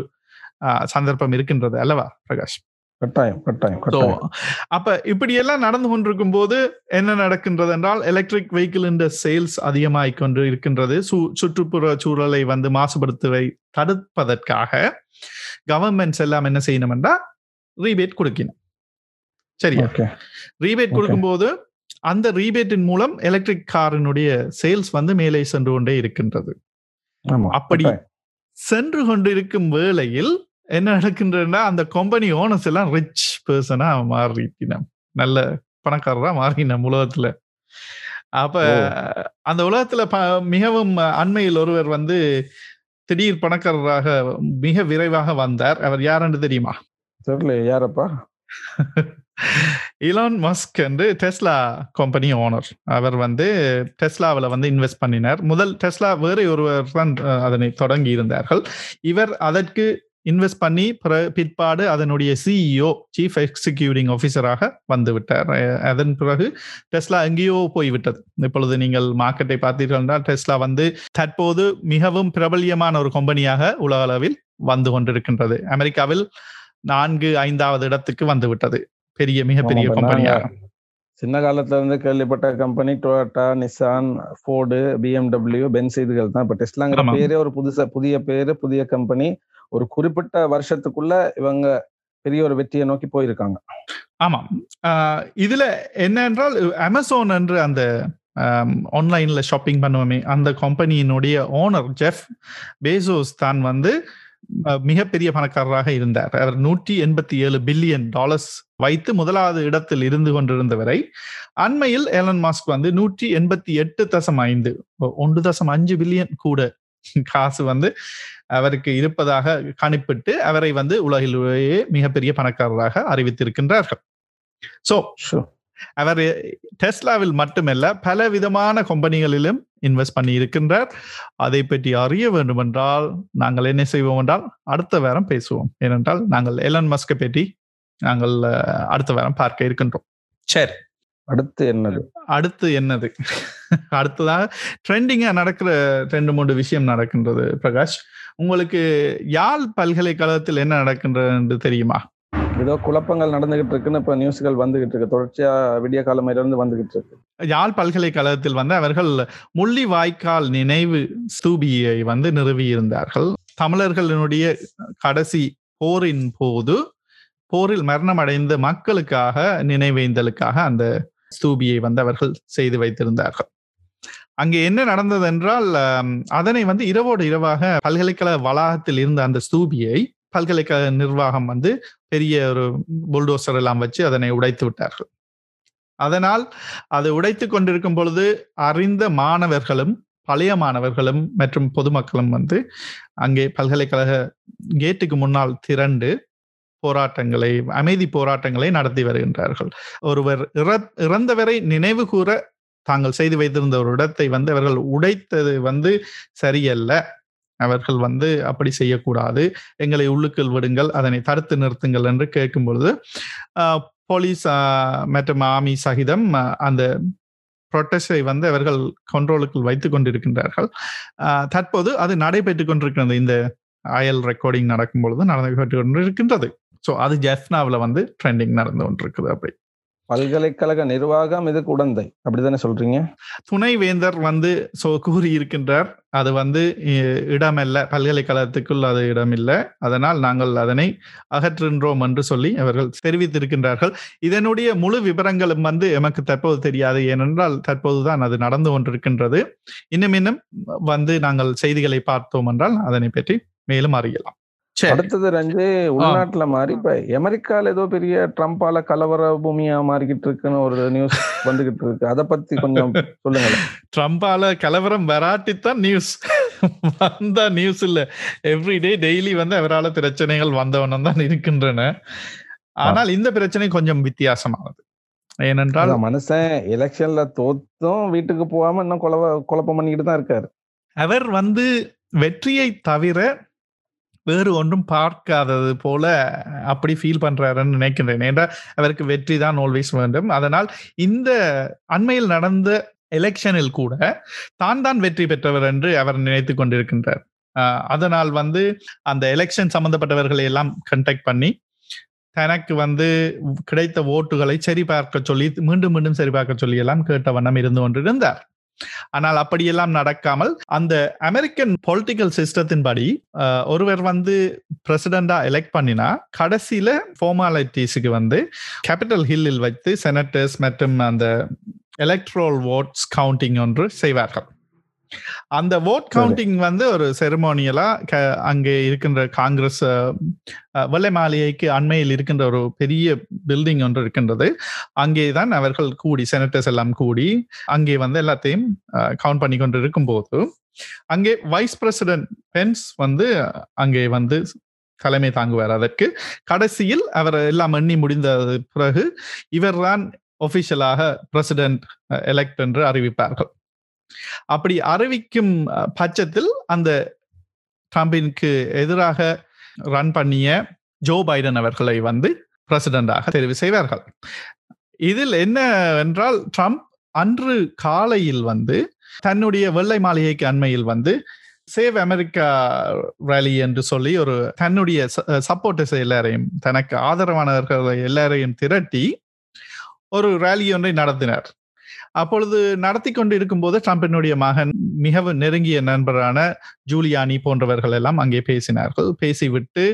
சந்தர்ப்பம் இருக்கின்றது அல்லவா பிரகாஷ்? கட்டாயம் கட்டாயம் அப்ப இப்படி எல்லாம் நடந்து கொண்டிருக்கும் போது என்ன நடக்கின்றது என்றால் எலக்ட்ரிக் வெஹிக்கிள் இந்த சேல்ஸ் அதிகமாகிக் கொண்டு இருக்கின்றது. சுற்றுப்புற சூழலை வந்து மாசுபடுத்துவை தடுப்பதற்காக கவர்மெண்ட்ஸ் எல்லாம் என்ன செய்யணும் என்றால் ரீபேட் கொடுக்கணும். சரியா? ரீபேட் கொடுக்கும்போது அந்த ரீபேட்டின் மூலம் எலக்ட்ரிக் காரினுடைய சேல்ஸ் வந்து மேலே சென்று கொண்டே இருக்கின்றது. அப்படி சென்று கொண்டிருக்கும் வேளையில் என்ன நடக்கின்றதுன்னா அந்த கம்பெனி ஓனர்ஸ் எல்லாம் ரிச் பர்சனா மாறிட்டினம் நல்ல பணக்காரரா மாறினம் உலகத்துல. அப்ப அந்த உலகத்துல மிகவும் அண்மையில் ஒருவர் வந்து திடீர் பணக்காரராக மிக விரைவாக வந்தார். அவர் யாருன்னு தெரியுமா? தெரியல யாரப்பா? <laughs> இலான் மஸ்க் என்று டெஸ்லா கம்பெனி ஓனர் அவர் வந்து டெஸ்லாவில் வந்து இன்வெஸ்ட் பண்ணினார். முதல் டெஸ்லா வேறு ஒருவர் தான் அதனை தொடங்கி இருந்தார்கள். இவர் அதற்கு இன்வெஸ்ட் பண்ணி பிற்பாடு அதனுடைய சிஇஓ சீஃப் எக்ஸிக்யூட்டிங் ஆஃபீஸராக வந்துவிட்டார் அதன் பிறகு டெஸ்லா எங்கேயோ போய்விட்டது இப்பொழுது நீங்கள் மார்க்கெட்டை பார்த்தீர்கள் என்றால் டெஸ்லா வந்து தற்போது மிகவும் பிரபல்யமான ஒரு கம்பெனியாக உலக அளவில் வந்து கொண்டிருக்கின்றது. அமெரிக்காவில் நான்கு ஐந்தாவது இடத்துக்கு வந்துவிட்டது பெரிய மிகப்பெரிய கம்பெனியாக சின்ன காலத்துல இருந்து கேள்விப்பட்ட company Toyota Nissan Ford BMW Benz இதுகள் தான். இப்ப டெஸ்லாங்கிற பேரே ஒரு புதுசா புதிய பேரு புதிய கம்பெனி ஒரு குறிப்பிட்ட வருஷத்துக்குள்ள இவங்க பெரிய ஒரு வெற்றியை நோக்கி போயிருக்காங்க. ஆமாம் இதுல என்ன என்றால் அமேசான் என்று அந்த ஆன்லைன்ல ஷாப்பிங் பண்ணுவோமே அந்த கம்பெனியினுடைய ஓனர் ஜெஃப் பேசோஸ் தான் வந்து மிகப்பெரிய பணக்காரராக இருந்தார். அவர் நூற்றி எண்பத்தி ஏழு பில்லியன் டாலர்ஸ் வைத்து முதலாவது இடத்தில் இருந்து கொண்டிருந்தவரை அண்மையில் ஏலன் மாஸ்க் வந்து நூற்றி எண்பத்தி எட்டு தசம் ஐந்து ஒன்று தசம் அஞ்சு பில்லியன் கூட காசு வந்து அவருக்கு இருப்பதாக கணிப்பிட்டு அவரை வந்து உலகிலேயே மிகப்பெரிய பணக்காரராக அறிவித்திருக்கின்றார்கள். சோ அவர் டெஸ்லாவில் மட்டுமல்ல பல விதமான கம்பெனிகளிலும் இன்வெஸ்ட் பண்ணி இருக்கின்றார் அதை பற்றி அறிய வேண்டும் என்றால் நாங்கள் என்ன செய்வோம் என்றால் அடுத்த வாரம் பேசுவோம். ஏனென்றால் நாங்கள் எலன் மஸ்கை பற்றி நாங்கள் அடுத்த வாரம் பார்க்க இருக்கின்றோம். சரி. அடுத்து என்னது? அடுத்து என்னது? அடுத்ததாக ட்ரெண்டிங்கா நடக்கிற ரெண்டு மூன்று விஷயம் நடக்கின்றது பிரகாஷ். உங்களுக்கு யாழ் பல்கலைக்கழகத்தில் என்ன நடக்கின்றது என்று தெரியுமா? ஏதோ குழப்பங்கள் நடந்துகிட்டு இருக்குன்னு இப்ப நியூஸ்கள் வந்துகிட்டு இருக்கு. தொடர்ச்சியா விடிய காலமையிலிருந்து வந்துகிட்டு இருக்கு. யாழ் பல்கலைக்கழகத்தில் வந்து அவர்கள் முள்ளி வாய்க்கால் நினைவு ஸ்தூபியை வந்து நிறுவி இருந்தார்கள் தமிழர்களினுடைய கடைசி போரின் போது போரில் மரணம் அடைந்த மக்களுக்காக நினைவேந்தலுக்காக அந்த ஸ்தூபியை வந்து அவர்கள் செய்து வைத்திருந்தார்கள். அங்கே என்ன நடந்தது என்றால் அதனை வந்து இரவோடு இரவாக பல்கலைக்கழக வளாகத்தில் இருந்த அந்த ஸ்தூபியை பல்கலைக்கழக நிர்வாகம் வந்து பெரிய ஒரு புல்டோசர் எல்லாம் வச்சு அதனை உடைத்து விட்டார்கள். அதனால் அதை உடைத்து கொண்டிருக்கும் பொழுது அறிந்த மாணவர்களும் பழைய மாணவர்களும் மற்றும் பொதுமக்களும் வந்து அங்கே பல்கலைக்கழக கேட்டுக்கு முன்னால் திரண்டு போராட்டங்களை அமைதி போராட்டங்களை நடத்தி வருகின்றார்கள். ஒருவர் இறந்தவரை நினைவு கூற தாங்கள் செய்து வைத்திருந்த ஒரு இடத்தை வந்து அவர்கள் உடைத்தது வந்து சரியல்ல. அவர்கள் வந்து அப்படி செய்யக்கூடாது. எங்களை உள்ளுக்குள் விடுங்கள் அதனை தடுத்து நிறுத்துங்கள் என்று கேட்கும் பொழுது போலீஸ் மற்றும் ஆமி சகிதம் அந்த புரொட்டஸ்டை வந்து அவர்கள் கண்ட்ரோலுக்குள் வைத்துக் கொண்டிருக்கின்றார்கள். தற்போது அது நடைபெற்றுக் கொண்டிருக்கிறது. இந்த அயல் ரெக்கார்டிங் நடக்கும் பொழுது நடந்து கொண்டிருக்கின்றது. ஸோ அது ஜெஃப்னாவில் வந்து ட்ரெண்டிங் நடந்து கொண்டிருக்குது அப்படி. பல்கலைக்கழக நிர்வாகம் இதுக்கு உடந்தை? அப்படித்தானே சொல்றீங்க? துணைவேந்தர் வந்து சோ கூறி இருக்கின்றார் அது வந்து இடமல்ல. பல்கலைக்கழகத்துக்குள் அது இடமில்லை. அதனால் நாங்கள் அதனை அகற்றுகின்றோம் என்று சொல்லி அவர்கள் தெரிவித்திருக்கின்றார்கள். இதனுடைய முழு விவரங்களும் வந்து எமக்கு தற்போது தெரியாது. ஏனென்றால் தற்போதுதான் அது நடந்து கொண்டிருக்கின்றது. இன்னும் இன்னும் வந்து நாங்கள் செய்திகளை பார்த்தோம் என்றால் அதனை பற்றி மேலும் அறியலாம். அடுத்தது ரஞ்சு உள்நாட்டுல மாறி இப்ப அமெரிக்கால ஏதோ பெரிய ட்ரம்பால கலவர பூமியா மாறிக்கிட்டு இருக்குன்னு ஒரு நியூஸ் <laughs> வந்துகிட்டு இருக்கு. அத பத்தி கொஞ்சம் சொல்லுங்க ட்ரம்பால கலவரம் வராட்டித்தான் நியூஸ் வந்த நியூஸ் இல்ல. எவ்ரிடே டெய்லி வந்து அவரால் பிரச்சனைகள் வந்தவனம் தான் இருக்கின்றன. ஆனால் இந்த பிரச்சனை கொஞ்சம் வித்தியாசமானது. ஏனென்றால் மனுஷன் எலெக்ஷன்ல தோத்தும் வீட்டுக்கு போகாம இன்னும் குழப்ப குழப்பம் பண்ணிக்கிட்டு தான் இருக்காரு. அவர் வந்து வெற்றியை தவிர வேறு ஒன்றும் பார்க்காதது போல அப்படி ஃபீல் பண்றாருன்னு நினைக்கின்றேன். ஏன்னா அவருக்கு வெற்றி தான் ஆல்வேஸ் வேண்டும். அதனால் இந்த அண்மையில் நடந்த எலெக்ஷனில் கூட தான் தான் வெற்றி பெற்றவர் என்று அவர் நினைத்து கொண்டிருக்கின்றார். அதனால் வந்து அந்த எலெக்ஷன் சம்பந்தப்பட்டவர்களை எல்லாம் கண்டெக்ட் பண்ணி தனக்கு வந்து கிடைத்த ஓட்டுகளை சரி பார்க்க சொல்லி மீண்டும் மீண்டும் சரி பார்க்க சொல்லி எல்லாம் கேட்ட வண்ணம் இருந்து கொண்டிருந்தார். ஆனால் அப்படியெல்லாம் நடக்காமல் அந்த அமெரிக்கன் பொலிட்டிக்கல் சிஸ்டத்தின் படி ஒருவர் வந்து பிரசிடண்டா எலெக்ட் பண்ணினா கடைசியில ஃபார்மாலிட்டிஸுக்கு வந்து கேபிட்டல் ஹில்லில் வைத்து செனட்டர்ஸ் மற்றும் அந்த எலக்ட்ரோல் ஓட்ஸ் கவுண்டிங் ஒன்று செய்வார்கள். அந்த ஓட் கவுண்டிங் வந்து ஒரு செரமோனியலா அங்கே இருக்கின்ற காங்கிரஸ் வெள்ளை மாளிகைக்கு அண்மையில் இருக்கின்ற ஒரு பெரிய பில்டிங் ஒன்று இருக்கின்றது. அங்கே தான் அவர்கள் கூடி செனட்டர்ஸ் எல்லாம் கூடி அங்கே வந்து எல்லாத்தையும் கவுண்ட் பண்ணி கொண்டு இருக்கும் போது அங்கே வைஸ் பிரசிடென்ட் பென்ஸ் வந்து அங்கே வந்து தலைமை தாங்குவார். அதற்கு கடைசியில் அவர் எல்லாம் எண்ணி முடிந்த பிறகு இவர்தான் ஒபிஷியலாக பிரசிடென்ட் எலெக்ட் என்று அறிவிப்பார்கள். அப்படி அறிவிக்கும் பட்சத்தில் அந்த ட்ரம்பினுக்கு எதிராக ரன் பண்ணிய ஜோ பைடன் அவர்களை வந்து பிரசிடண்டாக தெரிவு செய்வார்கள். இதில் என்ன என்றால் ட்ரம்ப் அன்று காலையில் வந்து தன்னுடைய வெள்ளை மாளிகைக்கு அண்மையில் வந்து சேவ் அமெரிக்கா ரேலி என்று சொல்லி ஒரு தன்னுடைய சப்போர்ட்டர்ஸ் எல்லாரையும் தனக்கு ஆதரவானவர்களை எல்லாரையும் திரட்டி ஒரு ரேலி ஒன்றை நடத்தினார். அப்பொழுது நடத்தி கொண்டு இருக்கும்போது ட்ரம்பினுடைய மகன் மிகவும் நெருங்கிய நண்பரான ஜூலியானி போன்றவர்கள் எல்லாம் அங்கே பேசினார்கள். பேசிவிட்டு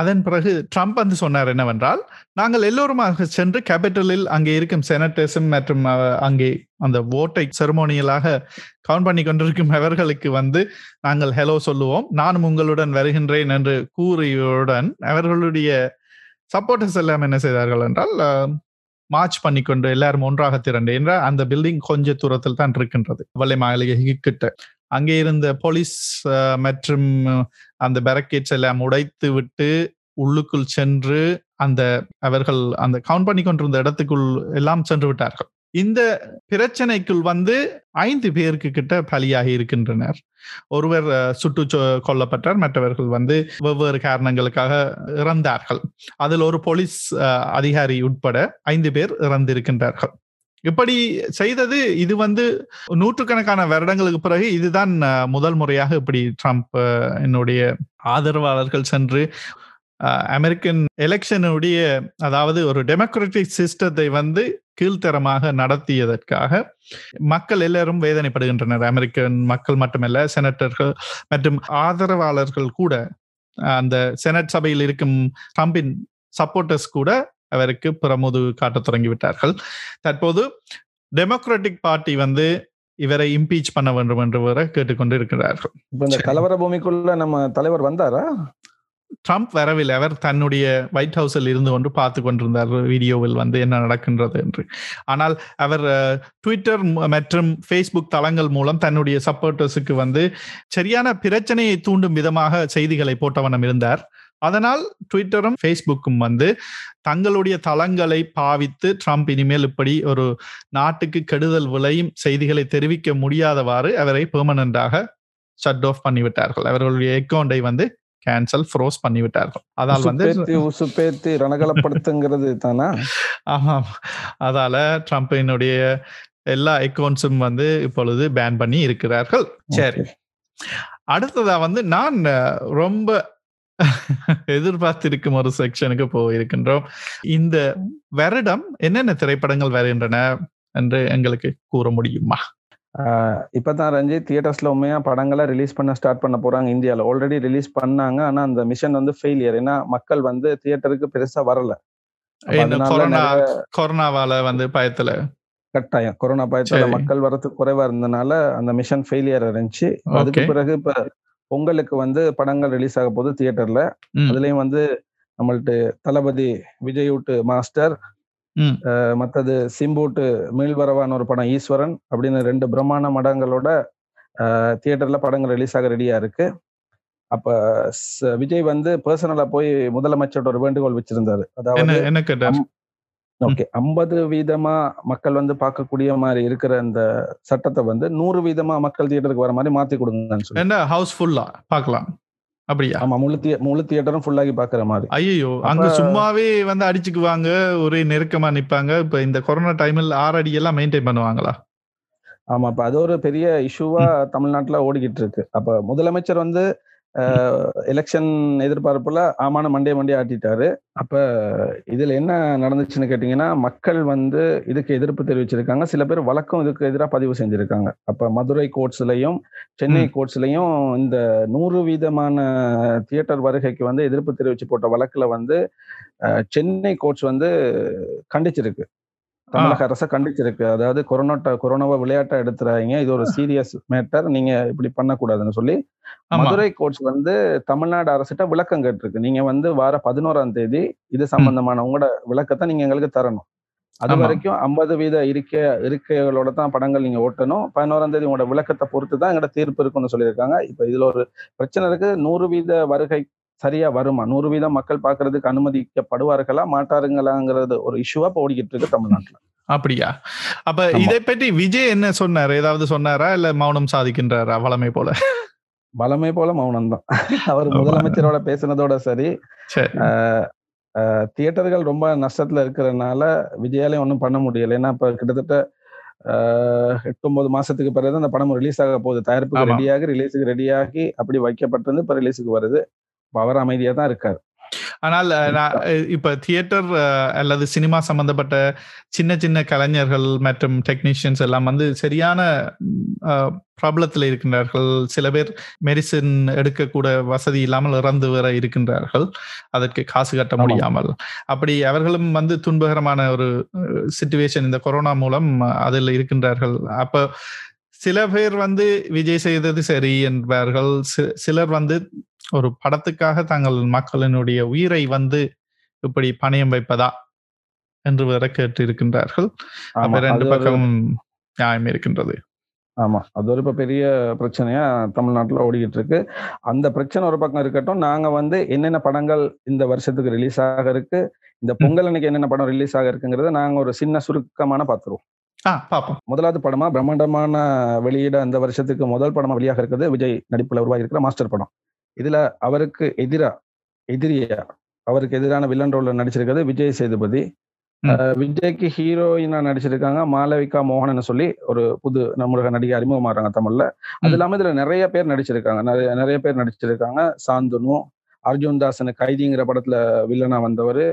அதன் பிறகு ட்ரம்ப் வந்து சொன்னார் என்னவென்றால் நாங்கள் எல்லோருமாக சென்று கேபிட்டலில் அங்கே இருக்கும் செனட்டர்ஸும் மற்றும் அங்கே அந்த ஓட்டை செரமோனியலாக கவுண்ட் பண்ணி கொண்டிருக்கும் அவர்களுக்கு வந்து நாங்கள் ஹலோ சொல்லுவோம். நானும் உங்களுடன் வருகின்றேன் என்று கூறியுடன் அவர்களுடைய சப்போர்ட்டர்ஸ் எல்லாம் என்ன செய்தார்கள் என்றால் மார்ச் பண்ணிக்கொண்டு எல்லாரும் ஒன்றாக திரண்டு என்ற அந்த பில்டிங் கொஞ்ச தூரத்தில் தான் இருக்கின்றது. வல்லை மாளிகை கிட்ட. அங்கே இருந்த போலீஸ் மற்றும் அந்த பேரக்கேட்ஸ் எல்லாம் உடைத்து விட்டு உள்ளுக்குள் சென்று அந்த அவர்கள் அந்த கவுண்ட் பண்ணி கொண்டிருந்த இடத்துக்குள் எல்லாம் சென்று விட்டார்கள். இந்த பிரச்சனைக்குள் வந்து ஐந்து பேருக்கு கிட்ட பலியாகி இருக்கின்றனர். ஒருவர் சுட்டு கொல்லப்பட்டார். மற்றவர்கள் வந்து வெவ்வேறு காரணங்களுக்காக இறந்தார்கள். அதில் ஒரு போலீஸ் அதிகாரி உட்பட ஐந்து பேர் இறந்திருக்கின்றார்கள். இப்படி செய்தது இது வந்து நூற்றுக்கணக்கான வருடங்களுக்கு பிறகு இதுதான் முதல் முறையாக இப்படி ட்ரம்ப் என்னுடைய ஆதரவாளர்கள் சென்று அமெரிக்கன் எலெக்ஷனுடைய அதாவது ஒரு டெமோக்ராட்டிக் சிஸ்டத்தை வந்து கீழ்த்தரமாக நடத்தியதற்காக மக்கள் எல்லாரும் வேதனைப்படுகின்றனர். அமெரிக்கன் மக்கள் மட்டுமல்ல செனட்டர்கள் மற்றும் ஆதரவாளர்கள் கூட அந்த செனட் சபையில் இருக்கும் ட்ரம்பின் சப்போர்ட்டர்ஸ் கூட அவருக்கு பிரமுது காட்டத் தொடங்கிவிட்டார்கள். தற்போது டெமோக்ராட்டிக் பார்ட்டி வந்து இவரை இம்பீச் பண்ண வேண்டும் என்று வர கேட்டுக்கொண்டு இருக்கிறார்கள் இப்ப இந்த கலவர பூமிக்குள்ள நம்ம தலைவர் வந்தாரா? ட்ரம்ப் வரவில் அவர் தன்னுடைய ஒயிட் ஹவுஸில் இருந்து கொண்டு பார்த்து கொண்டிருந்தார். வீடியோவில் வந்து என்ன நடக்கின்றது என்று. ஆனால் அவர் ட்விட்டர் மற்றும் ஃபேஸ்புக் தளங்கள் மூலம் தன்னுடைய சப்போர்ட்டர்ஸுக்கு வந்து சரியான பிரச்சனையை தூண்டும் விதமாக செய்திகளை போட்டவனம் இருந்தார். அதனால் ட்விட்டரும் ஃபேஸ்புக்கும் வந்து தங்களுடைய தளங்களை பாவித்து ட்ரம்ப் இனிமேல் இப்படி ஒரு நாட்டுக்கு கெடுதல் விளையும் செய்திகளை தெரிவிக்க முடியாதவாறு அவரை பெர்மனண்டாக ஷட் ஆஃப் பண்ணிவிட்டார்கள். அவர்களுடைய அக்கௌண்டை வந்து கேன்சல் ஃப்ரோஸ் பண்ணி விட்டார்கள் அதால் வந்து உசுப்பேத்தி ரணகலப்படுத்துங்கிறது தானா? ஆமாம். அதால ட்ரம்பினுடைய எல்லா அக்கௌண்ட்ஸும் வந்து இப்பொழுது பேன் பண்ணி இருக்கிறார்கள். சரி. அடுத்ததா வந்து நான் ரொம்ப எதிர்பார்த்திருக்கும் ஒரு செக்ஷனுக்கு போயிருக்கின்றோம். இந்த வருடம் என்னென்ன திரைப்படங்கள் வருகின்றன என்று எங்களுக்கு கூற முடியுமா? இப்பதான் ரஞ்சித் தியேட்டர்ஸ்ல உண்மையா படங்களை ரிலீஸ் பண்ண ஸ்டார்ட் பண்ண போறாங்க இந்தியாவில் ஆல்ரெடி ரிலீஸ் பண்ணாங்க. ஆனா அந்த மிஷன் வந்து ஃபெயிலியர் ஏன்னா மக்கள் வந்து தியேட்டருக்கு பெருசா வரல. கொரோனாவால வந்து பயத்துல. கட்டாயம். கொரோனா பயத்துல மக்கள் வரது குறைவா இருந்தனால அந்த மிஷன் ஃபெயிலியர் இருந்துச்சு. அதுக்கு பிறகு இப்ப பொங்கலுக்கு வந்து படங்கள் ரிலீஸ் ஆக போகுது தியேட்டர்ல அதுலயும் வந்து நம்மள்ட்ட தளபதி விஜய் விட்டு மாஸ்டர் மற்றது சிம்பூட்டு மீள்வரவான ஒரு படம் ஈஸ்வரன் அப்படின்னு ரெண்டு பிரம்மாண்ட மடங்களோட தியேட்டர்ல படங்கள் ரிலீஸ் ஆக ரெடியா இருக்கு. அப்ப விஜய் வந்து பர்சனலா போய் முதலமைச்சரோட ஒரு வேண்டுகோள் வச்சிருந்தாரு. அதாவது ஓகே ஐம்பது வீதமா மக்கள் வந்து பார்க்கக்கூடிய மாதிரி இருக்கிற அந்த சட்டத்தை வந்து நூறு வீதமா மக்கள் தியேட்டருக்கு வர மாதிரி மாத்தி கொடுங்கன்னு சொல்லி. ஹவுஸ்ஃபுல்லா பார்க்கலாம். அப்படியா? ஆமா முழு தியே முழு தியேட்டரும் ஃபுல்லாகி பாக்குற மாதிரி. ஐயோ அங்க சும்மாவே வந்து அடிச்சுக்குவாங்க ஒரே நெருக்கமா நிப்பாங்க இப்ப இந்த கொரோனா டைமில் ஆறு அடி எல்லாம் மெயின்டைன் பண்ணுவாங்களா? ஆமா அப்ப அது ஒரு பெரிய இஷ்யூவா தமிழ்நாட்டுல ஓடிக்கிட்டு இருக்கு. அப்ப முதலமைச்சர் வந்து எலெக்ஷன் எதிர்பார்ப்புல ஆமான மண்டே மண்டே ஆட்டிட்டாரு. அப்ப இதுல என்ன நடந்துச்சுன்னு கேட்டீங்கன்னா மக்கள் வந்து இதுக்கு எதிர்ப்பு தெரிவிச்சிருக்காங்க. சில பேர் வழக்கம் இதுக்கு எதிராக பதிவு செஞ்சிருக்காங்க. அப்ப மதுரை கோர்ட்ஸ்லயும் சென்னை கோர்ட்ஸ்லயும் இந்த நூறு வீதமான தியேட்டர் வருகைக்கு வந்து எதிர்ப்பு தெரிவிச்சு போட்ட வழக்குல வந்து சென்னை கோர்ட்ஸ் வந்து கண்டிச்சிருக்கு. தமிழக அரசை கண்டிச்சிருக்கு. அதாவது கொரோனா கொரோனாவை விளையாட்டா எடுத்துறாங்க இது ஒரு சீரியஸ் மேட்டர் நீங்க இப்படி பண்ணக்கூடாதுன்னு சொல்லி மதுரை கோர்ட்ஸ் வந்து தமிழ்நாடு அரசிட்ட விளக்கம் கேட்டிருக்கு. நீங்க வந்து வார பதினோராம் தேதி இது சம்பந்தமான உங்களோட விளக்கத்தை நீங்க எங்களுக்கு தரணும். அது. வரைக்கும் ஐம்பது வீத இருக்கை இருக்கைகளோட தான் படங்கள் நீங்க ஓட்டணும். பதினோராம் தேதி உங்களோட விளக்கத்தை பொறுத்து தான் எங்களோட தீர்ப்பு இருக்குன்னு சொல்லியிருக்காங்க. இப்ப இதுல ஒரு பிரச்சனை இருக்கு. நூறு வீத வருகை சரியா வருமா? நூறு வீதம் மக்கள் பார்க்கிறதுக்கு அனுமதிக்கப்படுவார்களா? மாட்டாருங்களாங்கிறது ஒரு இஷ்யூவா ஓடிக்கிட்டு இருக்கு தமிழ்நாட்டுல. அப்படியா? அப்ப. இதை பற்றி விஜய் என்ன சொன்னார்? ஏதாவது சொன்னாரா? இல்ல மௌனம் சாதிக்கின்றாரா? வளமை போல? பலமே போல மௌனம் தான். அவர். முதலமைச்சரோட பேசுனதோட சரி. தியேட்டர்கள் ரொம்ப நஷ்டத்துல இருக்கிறதுனால விஜயாலையும் ஒன்றும் பண்ண முடியல. ஏன்னா இப்ப கிட்டத்தட்ட எட்டு ஒன்பது மாசத்துக்கு பிறகு அந்த படம் ரிலீஸ் ஆக போகுது. தயாரிப்புக்கு. ரெடியாகி ரிலீஸுக்கு ரெடியாகி அப்படி வைக்கப்பட்டிருந்து இப்ப ரிலீஸுக்கு வருது. அவர் அமைதியா தான் இருக்காரு. ஆனால் இப்ப தியேட்டர் அல்லது சினிமா சம்பந்தப்பட்ட சின்ன சின்ன கலைஞர்கள் மற்றும் டெக்னீஷியன்ஸ் எல்லாம் வந்து சரியான ப்ராப்ளத்தில் இருக்கின்றார்கள். சில பேர் மெடிசின் எடுக்கக்கூட வசதி இல்லாமல் இறந்து வர இருக்கின்றார்கள். அதற்கு காசு கட்ட. முடியாமல். அப்படி அவர்களும் வந்து துன்பகரமான ஒரு சுச்சுவேஷன் இந்த கொரோனா மூலம் அதில் இருக்கின்றார்கள். அப்ப சில பேர் வந்து விஜய் செய்தது சரி என்பார்கள். சிலர் வந்து ஒரு படத்துக்காக தங்கள் மக்களினுடைய உயிரை வந்து இப்படி பணயம் வைப்பதா என்று வேற கேட்டு அப்ப ரெண்டு பக்கம் நியாயம் இருக்கின்றது. ஆமா அது ஒரு இப்ப பெரிய பிரச்சனையா தமிழ்நாட்டுல ஓடிக்கிட்டு இருக்கு அந்த பிரச்சனை ஒரு பக்கம் இருக்கட்டும் நாங்க வந்து என்னென்ன படங்கள் இந்த வருஷத்துக்கு ரிலீஸ் ஆக இருக்கு இந்த பொங்கல் அன்னைக்கு என்னென்ன படம் ரிலீஸ் ஆக இருக்குங்கிறத நாங்க ஒரு சின்ன சுருக்கமான பார்த்துருவோம். முதலாவது படமா பிரம்மாண்டமான வெளியிட அந்த வருஷத்துக்கு முதல் படமா வெளியாக இருக்கிறது விஜய் நடிப்புல உருவாகி இருக்கிற மாஸ்டர் படம். இதுல அவருக்கு எதிரா எதிரியா அவருக்கு எதிரான வில்லன் ரோல்ல நடிச்சிருக்கிறது விஜய் சேதுபதி. விஜய்க்கு ஹீரோயினா நடிச்சிருக்காங்க மாளவிகா மோகன் சொல்லி ஒரு புது நம்மளுக நடிகை அறிமுகமாறாங்க தமிழ்ல. அது ம். இல்லாம இதுல நிறைய பேர் நடிச்சிருக்காங்க. நிறைய நிறைய பேர் நடிச்சிருக்காங்க. சாந்தனு அர்ஜுன் தாசன் கைதிங்கிற படத்துல வில்லனா வந்தவர்.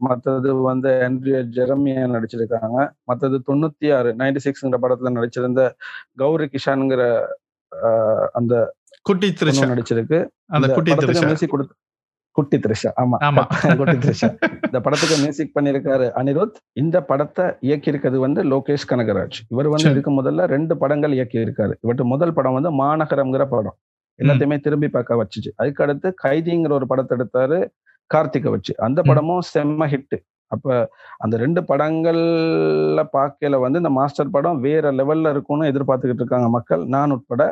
மத்தது வந்து ஆண்ட்ரியா ஜெரமியா நடிச்சிருக்காங்க. மத்தது தொண்ணூத்தி ஆறு நைன்டி சிக்ஸ்ங்கிற படத்துல நடிச்சிருந்த கௌரி கிஷான்ங்கிற அந்த குட்டி திருஷா. நடிச்சிருக்கு அந்த குட்டி திருஷா. மியூசிக் கொடுத்து குட்டி த்ரிஷா ஆமா. ஆமா. <laughs> குட்டி த்ரிஷா. இந்த படத்துக்கு மியூசிக் பண்ணிருக்காரு அனிருத். இந்த படத்தை இயக்கியிருக்கிறது வந்து லோகேஷ் கனகராஜ். இவர் வந்து. இதுக்கு முதல்ல ரெண்டு படங்கள் இயக்கி இருக்காரு இவர்ட்டு முதல் படம் வந்து மாநகரம்ங்கிற படம். எல்லாத்தையுமே திரும்பி பார்க்க வச்சுச்சு. அதுக்கு அடுத்து கைதிங்கிற ஒரு படத்தை எடுத்தாரு கார்த்திகை வச்சு. அந்த. படமும் செம்ம ஹிட் அப்ப அந்த ரெண்டு படங்கள்ல பார்க்கல வந்து இந்த மாஸ்டர் படம் வேற லெவல்ல இருக்கும்னு எதிர்பார்த்துக்கிட்டு இருக்காங்க மக்கள். நான் உட்பட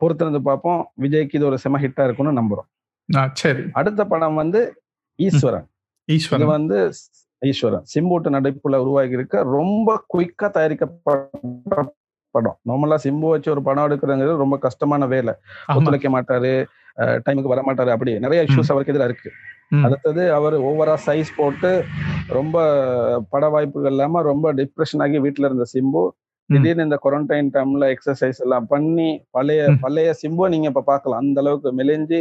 பொறுத்திருந்து பார்ப்போம். விஜய்க்கு இது ஒரு செம ஹிட்டா இருக்கும்னு நம்புறோம். சரி. அடுத்த படம் வந்து ஈஸ்வரன். ஈஸ்வரன். வந்து ஈஸ்வரன். சிம்புட்டு நடிப்புல உருவாகி இருக்க ரொம்ப குயிக்கா தயாரிக்கப்பட்ட படம். நார்மலா சிம்பு வச்சு ஒரு படம் எடுக்கிறதுங்கிறது ரொம்ப கஷ்டமான வேலை. ஒத்துழைக்க மாட்டாரு டைமுக்கு வர மாட்டாரு அப்படி. நிறைய இஷ்யூஸ் அவருக்கு எதிராக இருக்கு. அடுத்தது அவர் ஓவரா சைஸ் போட்டு ரொம்ப பட வாய்ப்புகள் இல்லாம ரொம்ப டிப்ரெஷன் ஆகி வீட்டுல இருந்த சிம்பு. திடீர்னு இந்த குவாரண்டைன் டைம்ல எக்ஸசைஸ் எல்லாம் பண்ணி பழைய. பழைய சிம்புவை நீங்க இப்ப பார்க்கலாம். அந்த அளவுக்கு மெலிஞ்சு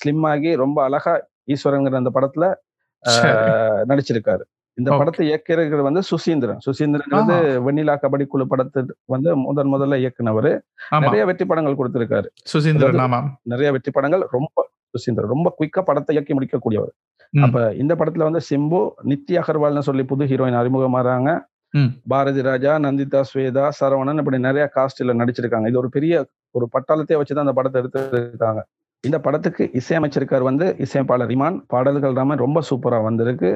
ஸ்லிம் ஆகி ரொம்ப அழகா ஈஸ்வரங்கிற அந்த படத்துல நடிச்சிருக்காரு. இந்த. படத்தை இயக்கிறது வந்து சுசீந்திரன். சுசீந்திரங்கிறது வெண்ணிலா கபடி குழு படத்தை வந்து முதன் முதல்ல இயக்குனவர். நிறைய வெற்றி படங்கள் கொடுத்திருக்காரு. சுசீந்திரன் நிறைய வெற்றி படங்கள் ரொம்ப சுசீந்திரன் ரொம்ப குயிக்கா படத்தை இயக்கி முடிக்கக்கூடியவர். அப்ப இந்த படத்துல வந்து சிம்பு நித்யா அகர்வால்னு சொல்லி புது ஹீரோயின் அறிமுகமாறாங்க. பாரதி ராஜா நந்திதா ஸ்வேதா சரவணன் இப்படி நிறைய காஸ்ட்ல நடிச்சிருக்காங்க. இது ஒரு பெரிய ஒரு பட்டாளத்தையே வச்சுதான் அந்த படத்தை எடுத்திருக்காங்க. இந்த படத்துக்கு இசையமைச்சிருக்கார் வந்து இசையமைப்பாளர் இமான். பாடல்கள் எல்லாமே ரொம்ப சூப்பரா வந்திருக்கு.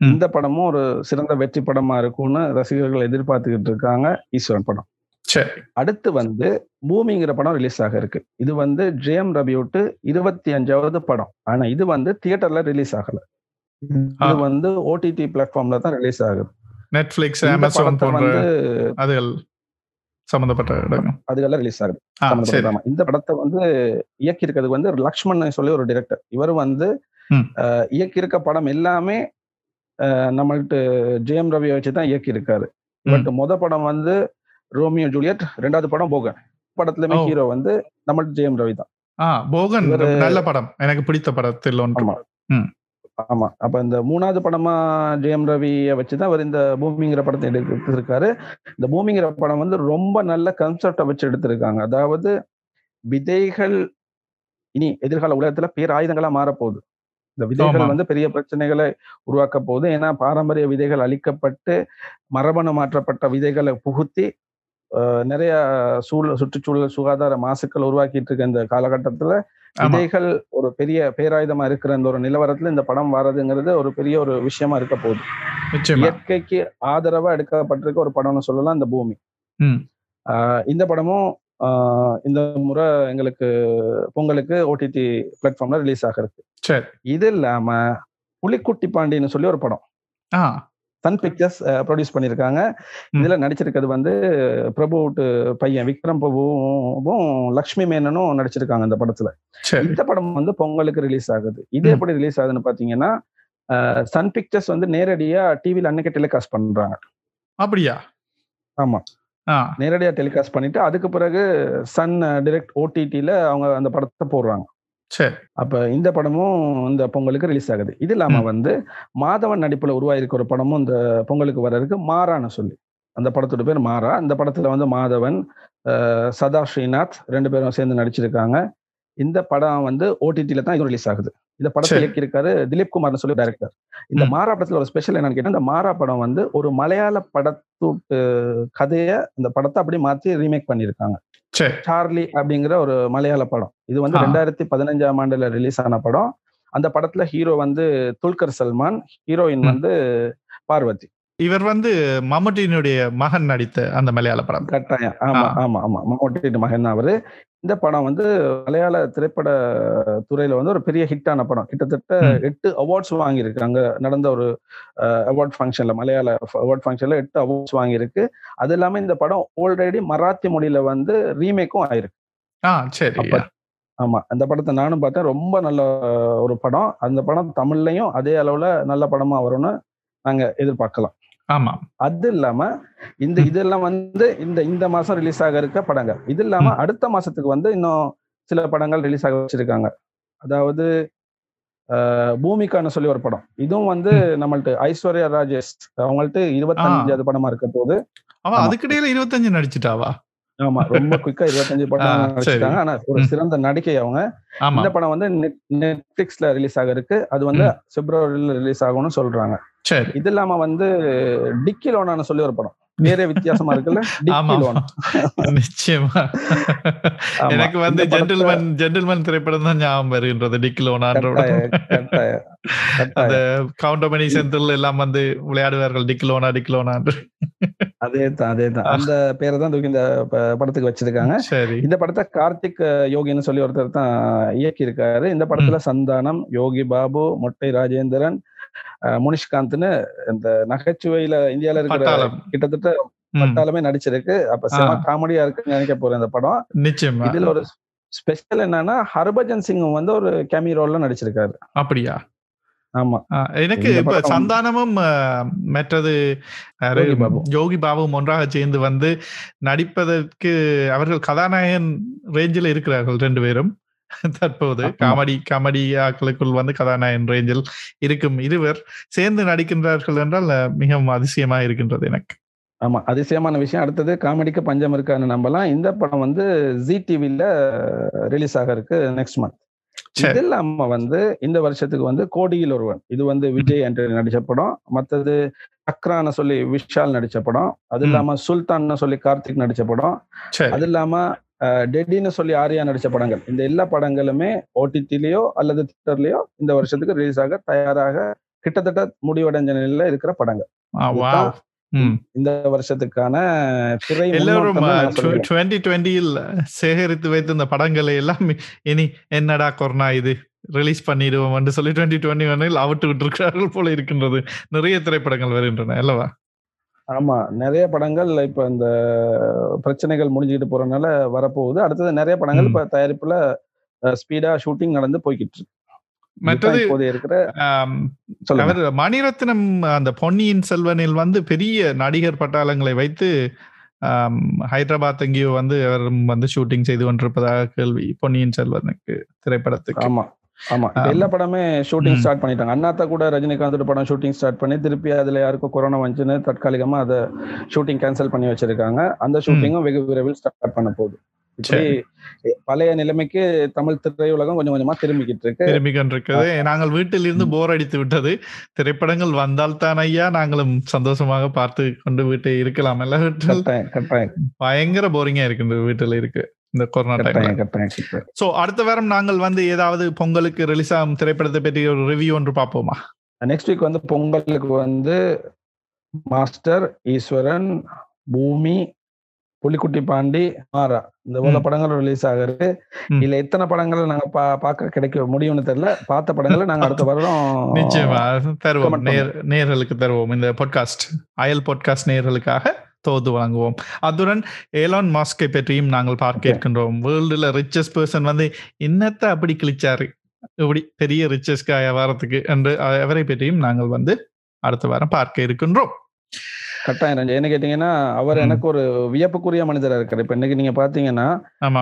இந்த படமும் ஒரு சிறந்த வெற்றி படமா இருக்கும்னு ரசிகர்கள் எதிர்பார்த்துக்கிட்டு இருக்காங்க ஈஸ்வரன் படம். சரி. அடுத்து வந்து பூமிங்கிற படம் ரிலீஸ் ஆக இருக்கு. இது வந்து ஜெயம் ரபியூட்டு இருபத்தி அஞ்சாவது படம். ஆனா இது வந்து தியேட்டர்ல ரிலீஸ் ஆகல. இது வந்து ஓடிடி பிளாட்ஃபார்ம்ல தான் ரிலீஸ் ஆகுது. நெட்ஃபிளிக்ஸ் அமேசான் போன்ற அதுகள் சம்பந்தப்பட்ட இடங்கள். அதுக்கெல்லாம் ரிலீஸ் ஆகுது. இந்த படத்தை வந்து இயக்கி இருக்கிறது வந்து லக்ஷ்மண் சொல்லி ஒரு டிரெக்டர் இவர் வந்து ம். அஹ், இயக்கியிருக்க படம் எல்லாமே அஹ், நம்மள்ட்ட ஜெயம் ரவியை வச்சு தான் இயக்கி இருக்காரு பட் முத படம் வந்து ரோமியோ ஜூலியட் ரெண்டாவது படம் போகன். படத்துலயுமே. ஹீரோ வந்து நம்மள்ட்ட ஜெயம் ரவி தான். போகன் நல்ல படம். எனக்கு பிடித்த படத்தில் ஒன்று. ஆமா. அப்ப இந்த மூணாவது படமா ஜெயம் ரவியை வச்சுதான் அவர் இந்த பூமிங்கிற படத்தை எடுத்திருக்காரு. இந்த பூமிங்கிற படம் வந்து ரொம்ப நல்ல கன்செப்டை வச்சு எடுத்திருக்காங்க. அதாவது விதைகள் இனி எதிர்கால உலகத்துல பேராயுதங்களா மாறப்போகுது. இந்த விதைகள். வந்து பெரிய பிரச்சனைகளை உருவாக்க போகுது ஏன்னா பாரம்பரிய விதைகள் அழிக்கப்பட்டு மரபணு மாற்றப்பட்ட விதைகளை புகுத்தி நிறைய சூழல் சுற்றுச்சூழல் சுகாதார மாசுக்கள் உருவாக்கிட்டு இருக்க இந்த காலகட்டத்துல விதைகள் ஒரு பெரிய பேராயுதமா இருக்கிற இந்த ஒரு நிலவரத்துல இந்த படம் வர்றதுங்கிறது ஒரு பெரிய ஒரு விஷயமா இருக்க போகுது. இயற்கைக்கு ஆதரவா எடுக்கப்பட்டிருக்க ஒரு படம்னு சொல்லலாம் இந்த பூமி. இந்த படமும் இந்த முறை எங்களுக்கு பொங்கலுக்கு ஓடிடி பிளாட்ஃபார்ம்ல ரிலீஸ் சரி. இது இல்லாம புலிக்குட்டி பாண்டின்னு சொல்லி ஒரு படம். சன் பிக்சர்ஸ் ப்ரொடியூஸ் பண்ணியிருக்காங்க. இதுல நடிச்சிருக்கிறது வந்து பிரபு பையன் விக்ரம் பிரபுவும் லக்ஷ்மி மேனனும் நடிச்சிருக்காங்க இந்த படத்துல. இந்த படம் வந்து பொங்கலுக்கு ரிலீஸ் ஆகுது. இது. எப்படி ரிலீஸ் ஆகுதுன்னு பாத்தீங்கன்னா சன் பிக்சர்ஸ் வந்து நேரடியா டிவில அன்னைக்கு டெலிகாஸ்ட் பண்றாங்க. அப்படியா? ஆமா. நேரடியா டெலிகாஸ்ட் பண்ணிட்டு அதுக்கு பிறகு சன் டைரக்ட் ஓடிடில அவங்க அந்த படத்தை போடுறாங்க. சரி. அப்ப இந்த படமும் இந்த பொங்கலுக்கு ரிலீஸ் ஆகுது. இது இல்லாம. வந்து மாதவன் நடிப்புல உருவாயிருக்க ஒரு படமும் இந்த பொங்கலுக்கு வர இருக்கு மாறான்னு சொல்லி. அந்த படத்தோட பேர் மாறா. அந்த படத்துல வந்து மாதவன் சதா ஸ்ரீநாத் ரெண்டு பேரும் சேர்ந்து நடிச்சிருக்காங்க. இந்த படம் வந்து ஓடிடில தான் இது ரிலீஸ் ஆகுது இந்த படத்தை. இயக்கியிருக்காரு திலீப் குமார்னு சொல்லி டைரக்டர் இந்த ம். மாறா படத்துல ஒரு ஸ்பெஷல் என்னன்னு கேட்டா இந்த மாறா படம் வந்து ஒரு மலையாள படத்தூட்டு கதையை இந்த படத்தை அப்படியே மாத்தி ரீமேக் பண்ணியிருக்காங்க சரி சார்லி அப்படிங்கிற ஒரு மலையாள படம் இது வந்து. ரெண்டாயிரத்தி பதினஞ்சாம் ஆண்டுல ரிலீஸ் ஆன படம் அந்த படத்துல ஹீரோ வந்து துல்கர் சல்மான் ஹீரோயின். வந்து பார்வதி இவர் வந்து மம்முட்டியினுடைய மகன் நடித்த அந்த மலையாள படம். கட்டாயம். ஆமா. ஆமா ஆமா. மம்மூட்டி மகன் அவரு. இந்த படம் வந்து மலையாள திரைப்பட துறையில வந்து ஒரு பெரிய ஹிட்டான படம். கிட்டத்தட்ட. எட்டு அவார்ட்ஸ் வாங்கியிருக்கு. அங்க நடந்த ஒரு அவார்ட் ஃபங்க்ஷன்ல மலையாள அவார்ட் ஃபங்க்ஷன்ல எட்டு அவார்ட்ஸ் வாங்கியிருக்கு. அது இல்லாம இந்த படம் ஆல்ரெடி மராத்தி மொழியில வந்து ரீமேக்கும் ஆயிருக்கு. ஆ சரி. ஆமா. அந்த படத்தை நானும் பார்த்தேன். ரொம்ப நல்ல ஒரு படம். அந்த படம் தமிழ்லயும் அதே அளவுல நல்ல படமா வரும்னு நாங்க எதிர்பார்க்கலாம். ஆமா அது இல்லாம இந்த. இதெல்லாம் வந்து இந்த இந்த மாசம் ரிலீஸ் ஆக இருக்க படங்கள். இது இல்லாம அடுத்த மாசத்துக்கு வந்து இன்னும் சில படங்கள் ரிலீஸ் ஆக வச்சிருக்காங்க. அதாவது அஹ், பூமிகான்னு சொல்லி ஒரு படம். இதுவும் வந்து நம்மள்ட்ட ஐஸ்வர்யா ராஜேஷ் அவங்கள்ட்ட இருபத்தஞ்சாவது படமா இருக்க போது. அதுக்கிடையில இருபத்தஞ்சு நடிச்சிட்டாவா? ஆமா ரொம்ப குயிக்கா இருபத்தஞ்சு படம் சரி. நடிச்சிட்டாங்க. ஆனா ஒரு. சிறந்த நடிகை அவங்க. இந்த படம் வந்து நெட்ஃபிளிக்ஸ்ல ரிலீஸ் ஆக இருக்கு. அது வந்து பிப்ரவரியில ரிலீஸ் ஆகும்னு சொல்றாங்க. சரி. இது இல்லாம வந்து டிக்கி லோனான்னு சொல்லி ஒரு படம். வேற வித்தியாசமா இருக்குல்ல? <laughs> <laughs> நிச்சயமா. எனக்கு வந்து ஜென்டில்மேன் ஜென்டில்மேன் திரைப்படம் தான் ஞாபகம் வருகின்றது கட்டாய அந்த கவுண்டமணி செந்தில் எல்லாம் வந்து விளையாடுவார்கள் டிக்கிலோனா டிக்கிலோனா அதே தான் அதே தான் அந்த பேரை தான் தூக்கி இந்த படத்துக்கு வச்சிருக்காங்க. சரி. இந்த படத்தை கார்த்திக் யோகின்னு சொல்லி ஒருத்தர் தான் இயக்கி இருக்காரு இந்த படத்துல சந்தானம் யோகி பாபு மொட்டை ராஜேந்திரன் முனிஷ்காந்த்னு இந்த நகைச்சுவையில இந்தியால இருக்கிற கிட்டத்தட்ட பட்டாலுமே நடிச்சிருக்கு. அப்ப செம. காமெடியா இருக்குன்னு நினைக்க போறேன் இந்த படம். நிச்சயமா. இதுல ஒரு ஸ்பெஷல் என்னன்னா ஹர்பஜன் சிங் வந்து ஒரு கேமி ரோல்ல நடிச்சிருக்காரு. அப்படியா? ஆமா. எனக்கு இப்ப சந்தானமும் மற்றது. யோகி பாபுவும் ஒன்றாக சேர்ந்து வந்து நடிப்பதற்கு அவர்கள் கதாநாயகன் ரேஞ்சில் இருக்கிறார்கள் ரெண்டு பேரும். <laughs> தற்போது. காமெடி காமெடி ஆக்களுக்குள் வந்து கதாநாயகன் ரேஞ்சில் இருக்கும் இருவர் சேர்ந்து நடிக்கின்றார்கள் என்றால் மிகவும் அதிசயமா இருக்கின்றது எனக்கு. ஆமா அதிசயமான விஷயம். அடுத்தது காமெடிக்கு பஞ்சம் இருக்கான்னு நம்பலாம். இந்த படம் வந்து ஜி டிவில ரிலீஸ் ஆக இருக்கு நெக்ஸ்ட் மந்த். இது இல்லாம வந்து இந்த வருஷத்துக்கு வந்து கோடியில் ஒருவன். இது வந்து விஜய் ஆண்டனி நடிச்ச படம். மத்தது சக்ரான்னு சொல்லி விஷால் நடிச்ச படம். அது. இல்லாம சுல்தான்னு சொல்லி கார்த்திக் நடிச்ச படம். அது இல்லாம அஹ், டெட்டின்னு சொல்லி ஆர்யா நடிச்ச படங்கள். இந்த எல்லா படங்களுமே ஓடிடிலயோ அல்லது தியேட்டர்லயோ இந்த வருஷத்துக்கு ரிலீஸ் ஆக தயாராக கிட்டத்தட்ட முடிவடைஞ்ச நிலையில இருக்கிற படங்கள். இந்த வருஷத்துக்கான திரை எல்லாரும். டுவெண்ட்டி டுவெண்ட்டியில் சேகரித்து வைத்த இந்த படங்களை எல்லாம் இனி என்னடா கொரோனா இது? ரிலீஸ் பண்ணிடுவோம் சொல்லி டுவெண்ட்டி டுவெண்ட்டி ஒன்னில் அவிட்டு விட்டிருக்கிறார்கள் போல இருக்கின்றது. நிறைய திரைப்படங்கள் வருகின்றன அல்லவா? ஆமா நிறைய படங்கள் இப்ப இந்த பிரச்சனைகள் முடிஞ்சுக்கிட்டு போறதுனால வரப்போகுது. அடுத்தது நிறைய படங்கள் இப்ப தயாரிப்புல ஸ்பீடா ஷூட்டிங் நடந்து போய்கிட்டு இருக்கு. மற்றது இருக்கிற அவர் மணிரத்னம் அந்த பொன்னியின் செல்வனில் வந்து பெரிய நடிகர் பட்டாளங்களை வைத்து ஹைதராபாத் எங்கேயோ வந்து அவர் வந்து ஷூட்டிங் செய்து கொண்டிருப்பதாக கேள்வி. பொன்னியின் செல்வனுக்கு திரைப்படத்துக்கு. ஆமா. ஆமா எல்லா படமே ஷூட்டிங் ஸ்டார்ட் பண்ணிட்டாங்க. அண்ணாத்தா கூட ரஜினிகாந்தோட படம் ஷூட்டிங் ஸ்டார்ட் பண்ணி திருப்பி அதுல யாருக்கும் கொரோனா வந்துச்சுன்னு தற்காலிகமா அதை ஷூட்டிங் கேன்சல் பண்ணி வச்சிருக்காங்க. அந்த ஷூட்டிங்கும் வெகு விரைவில் ஸ்டார்ட் பண்ண போகுது. பழைய நிலைமைக்கு தமிழ் திரையுலகம் கொஞ்சம் கொஞ்சமா திரும்பிக்கிட்டு இருக்கு. திரும்பிக்கிட்டு இருக்குது நாங்கள் வீட்டில் இருந்து போர் அடித்து விட்டது. திரைப்படங்கள் வந்தால் தான் ஐயா. நாங்களும் சந்தோஷமாக பார்த்து கொண்டு வீட்டை இருக்கலாம். பயங்கர போரிங்கா இருக்கு வீட்டுல இருக்கு. இந்த கொரோனா டைம்ல சோ அடுத்த வாரம் நாங்கள் வந்து ஏதாவது பொங்கலுக்கு ரிலீஸ் ஆகும் திரைப்படத்தை பற்றி ஒரு ரிவ்யூ ஒன்று பார்ப்போமா? நெக்ஸ்ட் வீக் வந்து பொங்கலுக்கு வந்து மாஸ்டர் ஈஸ்வரன் பூமி புலிக்குட்டி பாண்டி மாறா. இந்த போல படங்கள் ரிலீஸ் ஆகுது. இல்ல எத்தனை படங்கள் நாங்க பார்க்க கிடைக்க முடியும்னு தெரியல. பார்த்த படங்களை நாங்க அடுத்த வருடம் நிச்சயமா தருவோம். நேர்களுக்கு தருவோம் இந்த பாட்காஸ்ட் அயல் பாட்காஸ்ட் நேர்களுக்காக. தோது வழங்குவோம். அத்துடன் ஏலான் மாஸ்கை பற்றியும் நாங்கள் பார்க்க இருக்கின்றோம் வேர்ல்டுல ரிச்சஸ்ட் பர்சன் வந்து இன்னத்தை அப்படி கிழிச்சாரு? இப்படி பெரிய ரிச்சஸ்ட் வரத்துக்கு என்று அவரை பற்றியும் நாங்கள் வந்து அடுத்த வாரம் பார்க்க இருக்கின்றோம். கட்டாயம் ரஞ்சா என்ன கேட்டீங்கன்னா அவர் எனக்கு ஒரு வியப்புக்குரிய மனிதரா இருக்காரு. இப்ப இன்னைக்கு நீங்க பாத்தீங்கன்னா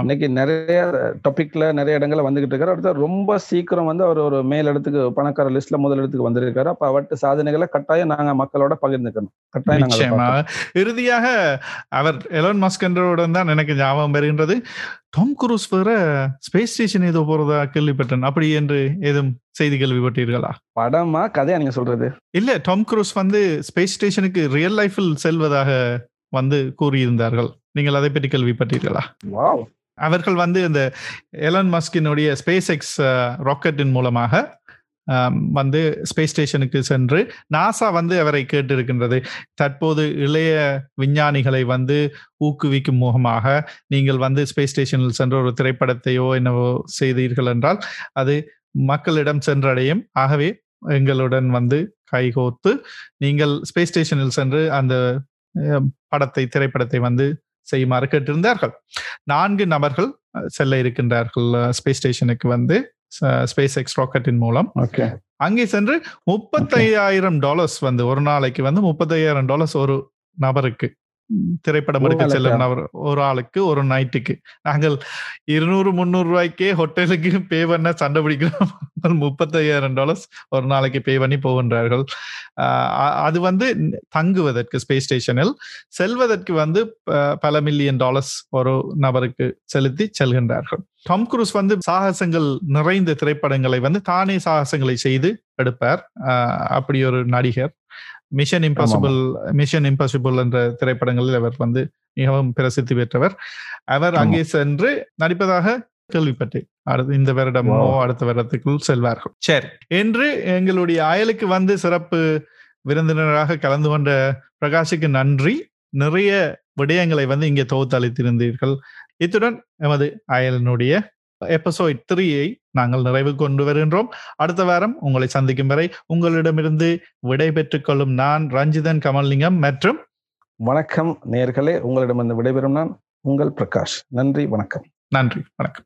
இன்னைக்கு நிறைய டாபிக்ல நிறைய இடங்கள்ல வந்துகிட்டு இருக்காரு. அடுத்த ரொம்ப சீக்கிரம் வந்து அவர் ஒரு மேல் இடத்துக்கு பணக்கார லிஸ்ட்ல முதல் இடத்துக்கு வந்திருக்காரு. அப்ப அவர்கிட்ட சாதனைகளை கட்டாயம் நாங்க மக்களோட பகிர்ந்துக்கணும். கட்டாயம் இறுதியாக அவர் எலோன் மஸ்கண்டருடன் தான் எனக்கு ஞாபகம் வருகின்றது. டாம் குரூஸ் வேற ஸ்பேஸ் ஸ்டேஷன் ஏதோ போறதா கேள்விப்பட்டேன். அப்படி என்று ஏதும் செய்தி கேள்விப்பட்டீர்களா? படமா கதையா நீங்க சொல்றது? இல்ல டாம் குரூஸ் வந்து ஸ்பேஸ் ஸ்டேஷனுக்கு ரியல் லைஃபில் செல்வதாக வந்து கூறியிருந்தார்கள். நீங்கள் அதை பற்றி கேள்விப்பட்டீர்களா? அவர்கள் வந்து இந்த எலன் மஸ்கினுடைய ஸ்பேஸ் எக்ஸ் ராக்கெட்டின் மூலமாக வந்து ஸ்பேஸ் ஸ்டேஷனுக்கு சென்று நாசா வந்து அவரை கேட்டிருக்கின்றது. தற்போது இளைய விஞ்ஞானிகளை வந்து ஊக்குவிக்கும் முகமாக நீங்கள் வந்து ஸ்பேஸ் ஸ்டேஷனில் சென்று ஒரு திரைப்படத்தையோ என்னவோ செய்தீர்கள் என்றால் அது மக்களிடம் சென்றடையும். ஆகவே எங்களுடன் வந்து கைகோர்த்து நீங்கள் ஸ்பேஸ் ஸ்டேஷனில் சென்று அந்த படத்தை திரைப்படத்தை வந்து செய்யுமாறு கேட்டிருந்தார்கள். நான்கு நபர்கள் செல்ல இருக்கின்றார்கள் ஸ்பேஸ் ஸ்டேஷனுக்கு வந்து. ஸ்பேஸ் எக்ஸ் ராக்கெட்டின் மூலம். அங்கே சென்று முப்பத்தையாயிரம் டாலர்ஸ் வந்து ஒரு நாளைக்கு வந்து முப்பத்தையாயிரம் டாலர்ஸ் ஒரு நபருக்கு திரைப்படம் எடுக்க செல்லும் நபர் ஒரு ஆளுக்கு ஒரு நைட்டுக்கு. நாங்கள் இருநூறு முந்நூறு ரூபாய்க்கே ஹோட்டலுக்கு <laughs> பே பண்ண சண்டை பிடிக்கிறோம். <laughs> முப்பத்தையாயிரம் டாலர்ஸ் ஒரு நாளைக்கு பே பண்ணி போகின்றார்கள். அது வந்து தங்குவதற்கு ஸ்பேஸ் ஸ்டேஷனில் செல்வதற்கு வந்து பல மில்லியன் டாலர்ஸ் ஒரு நபருக்கு செலுத்தி செல்கின்றார்கள். டாம் குரூஸ் வந்து சாகசங்கள் நிறைந்த திரைப்படங்களை வந்து தானே சாகசங்களை செய்து எடுப்பார். அப்படி ஒரு நடிகர். மிஷன் இம்பாசிபிள் மிஷன் இம்பாசிபிள் என்ற திரைப்படங்களில் அவர் வந்து மிகவும் பிரசித்தி பெற்றவர். அவர் அங்கே சென்று நடிப்பதாக கேள்விப்பட்டேன். அடுத்து இந்த வருடமோ அடுத்த வருடத்துக்குள் செல்வார்கள். சரி என்று எங்களுடைய அயலுக்கு வந்து சிறப்பு விருந்தினராக கலந்து கொண்ட பிரகாஷுக்கு நன்றி. நிறைய விடயங்களை வந்து இங்கே தொகுத்தளித்திருந்தீர்கள் இத்துடன் எமது அயலினுடைய எபிசோட் த்ரீயை நாங்கள் நிறைவு கொண்டு வருகின்றோம். அடுத்த வாரம் உங்களை சந்திக்கும் வரை உங்களிடமிருந்து விடை பெற்றுக் கொள்ளும் நான் ரஞ்சிதன் கமல்லிங்கம் மற்றும் வணக்கம் நேர்களே. உங்களிடமிருந்து விடைபெறும் நான் உங்கள் பிரகாஷ். நன்றி வணக்கம். நன்றி வணக்கம்.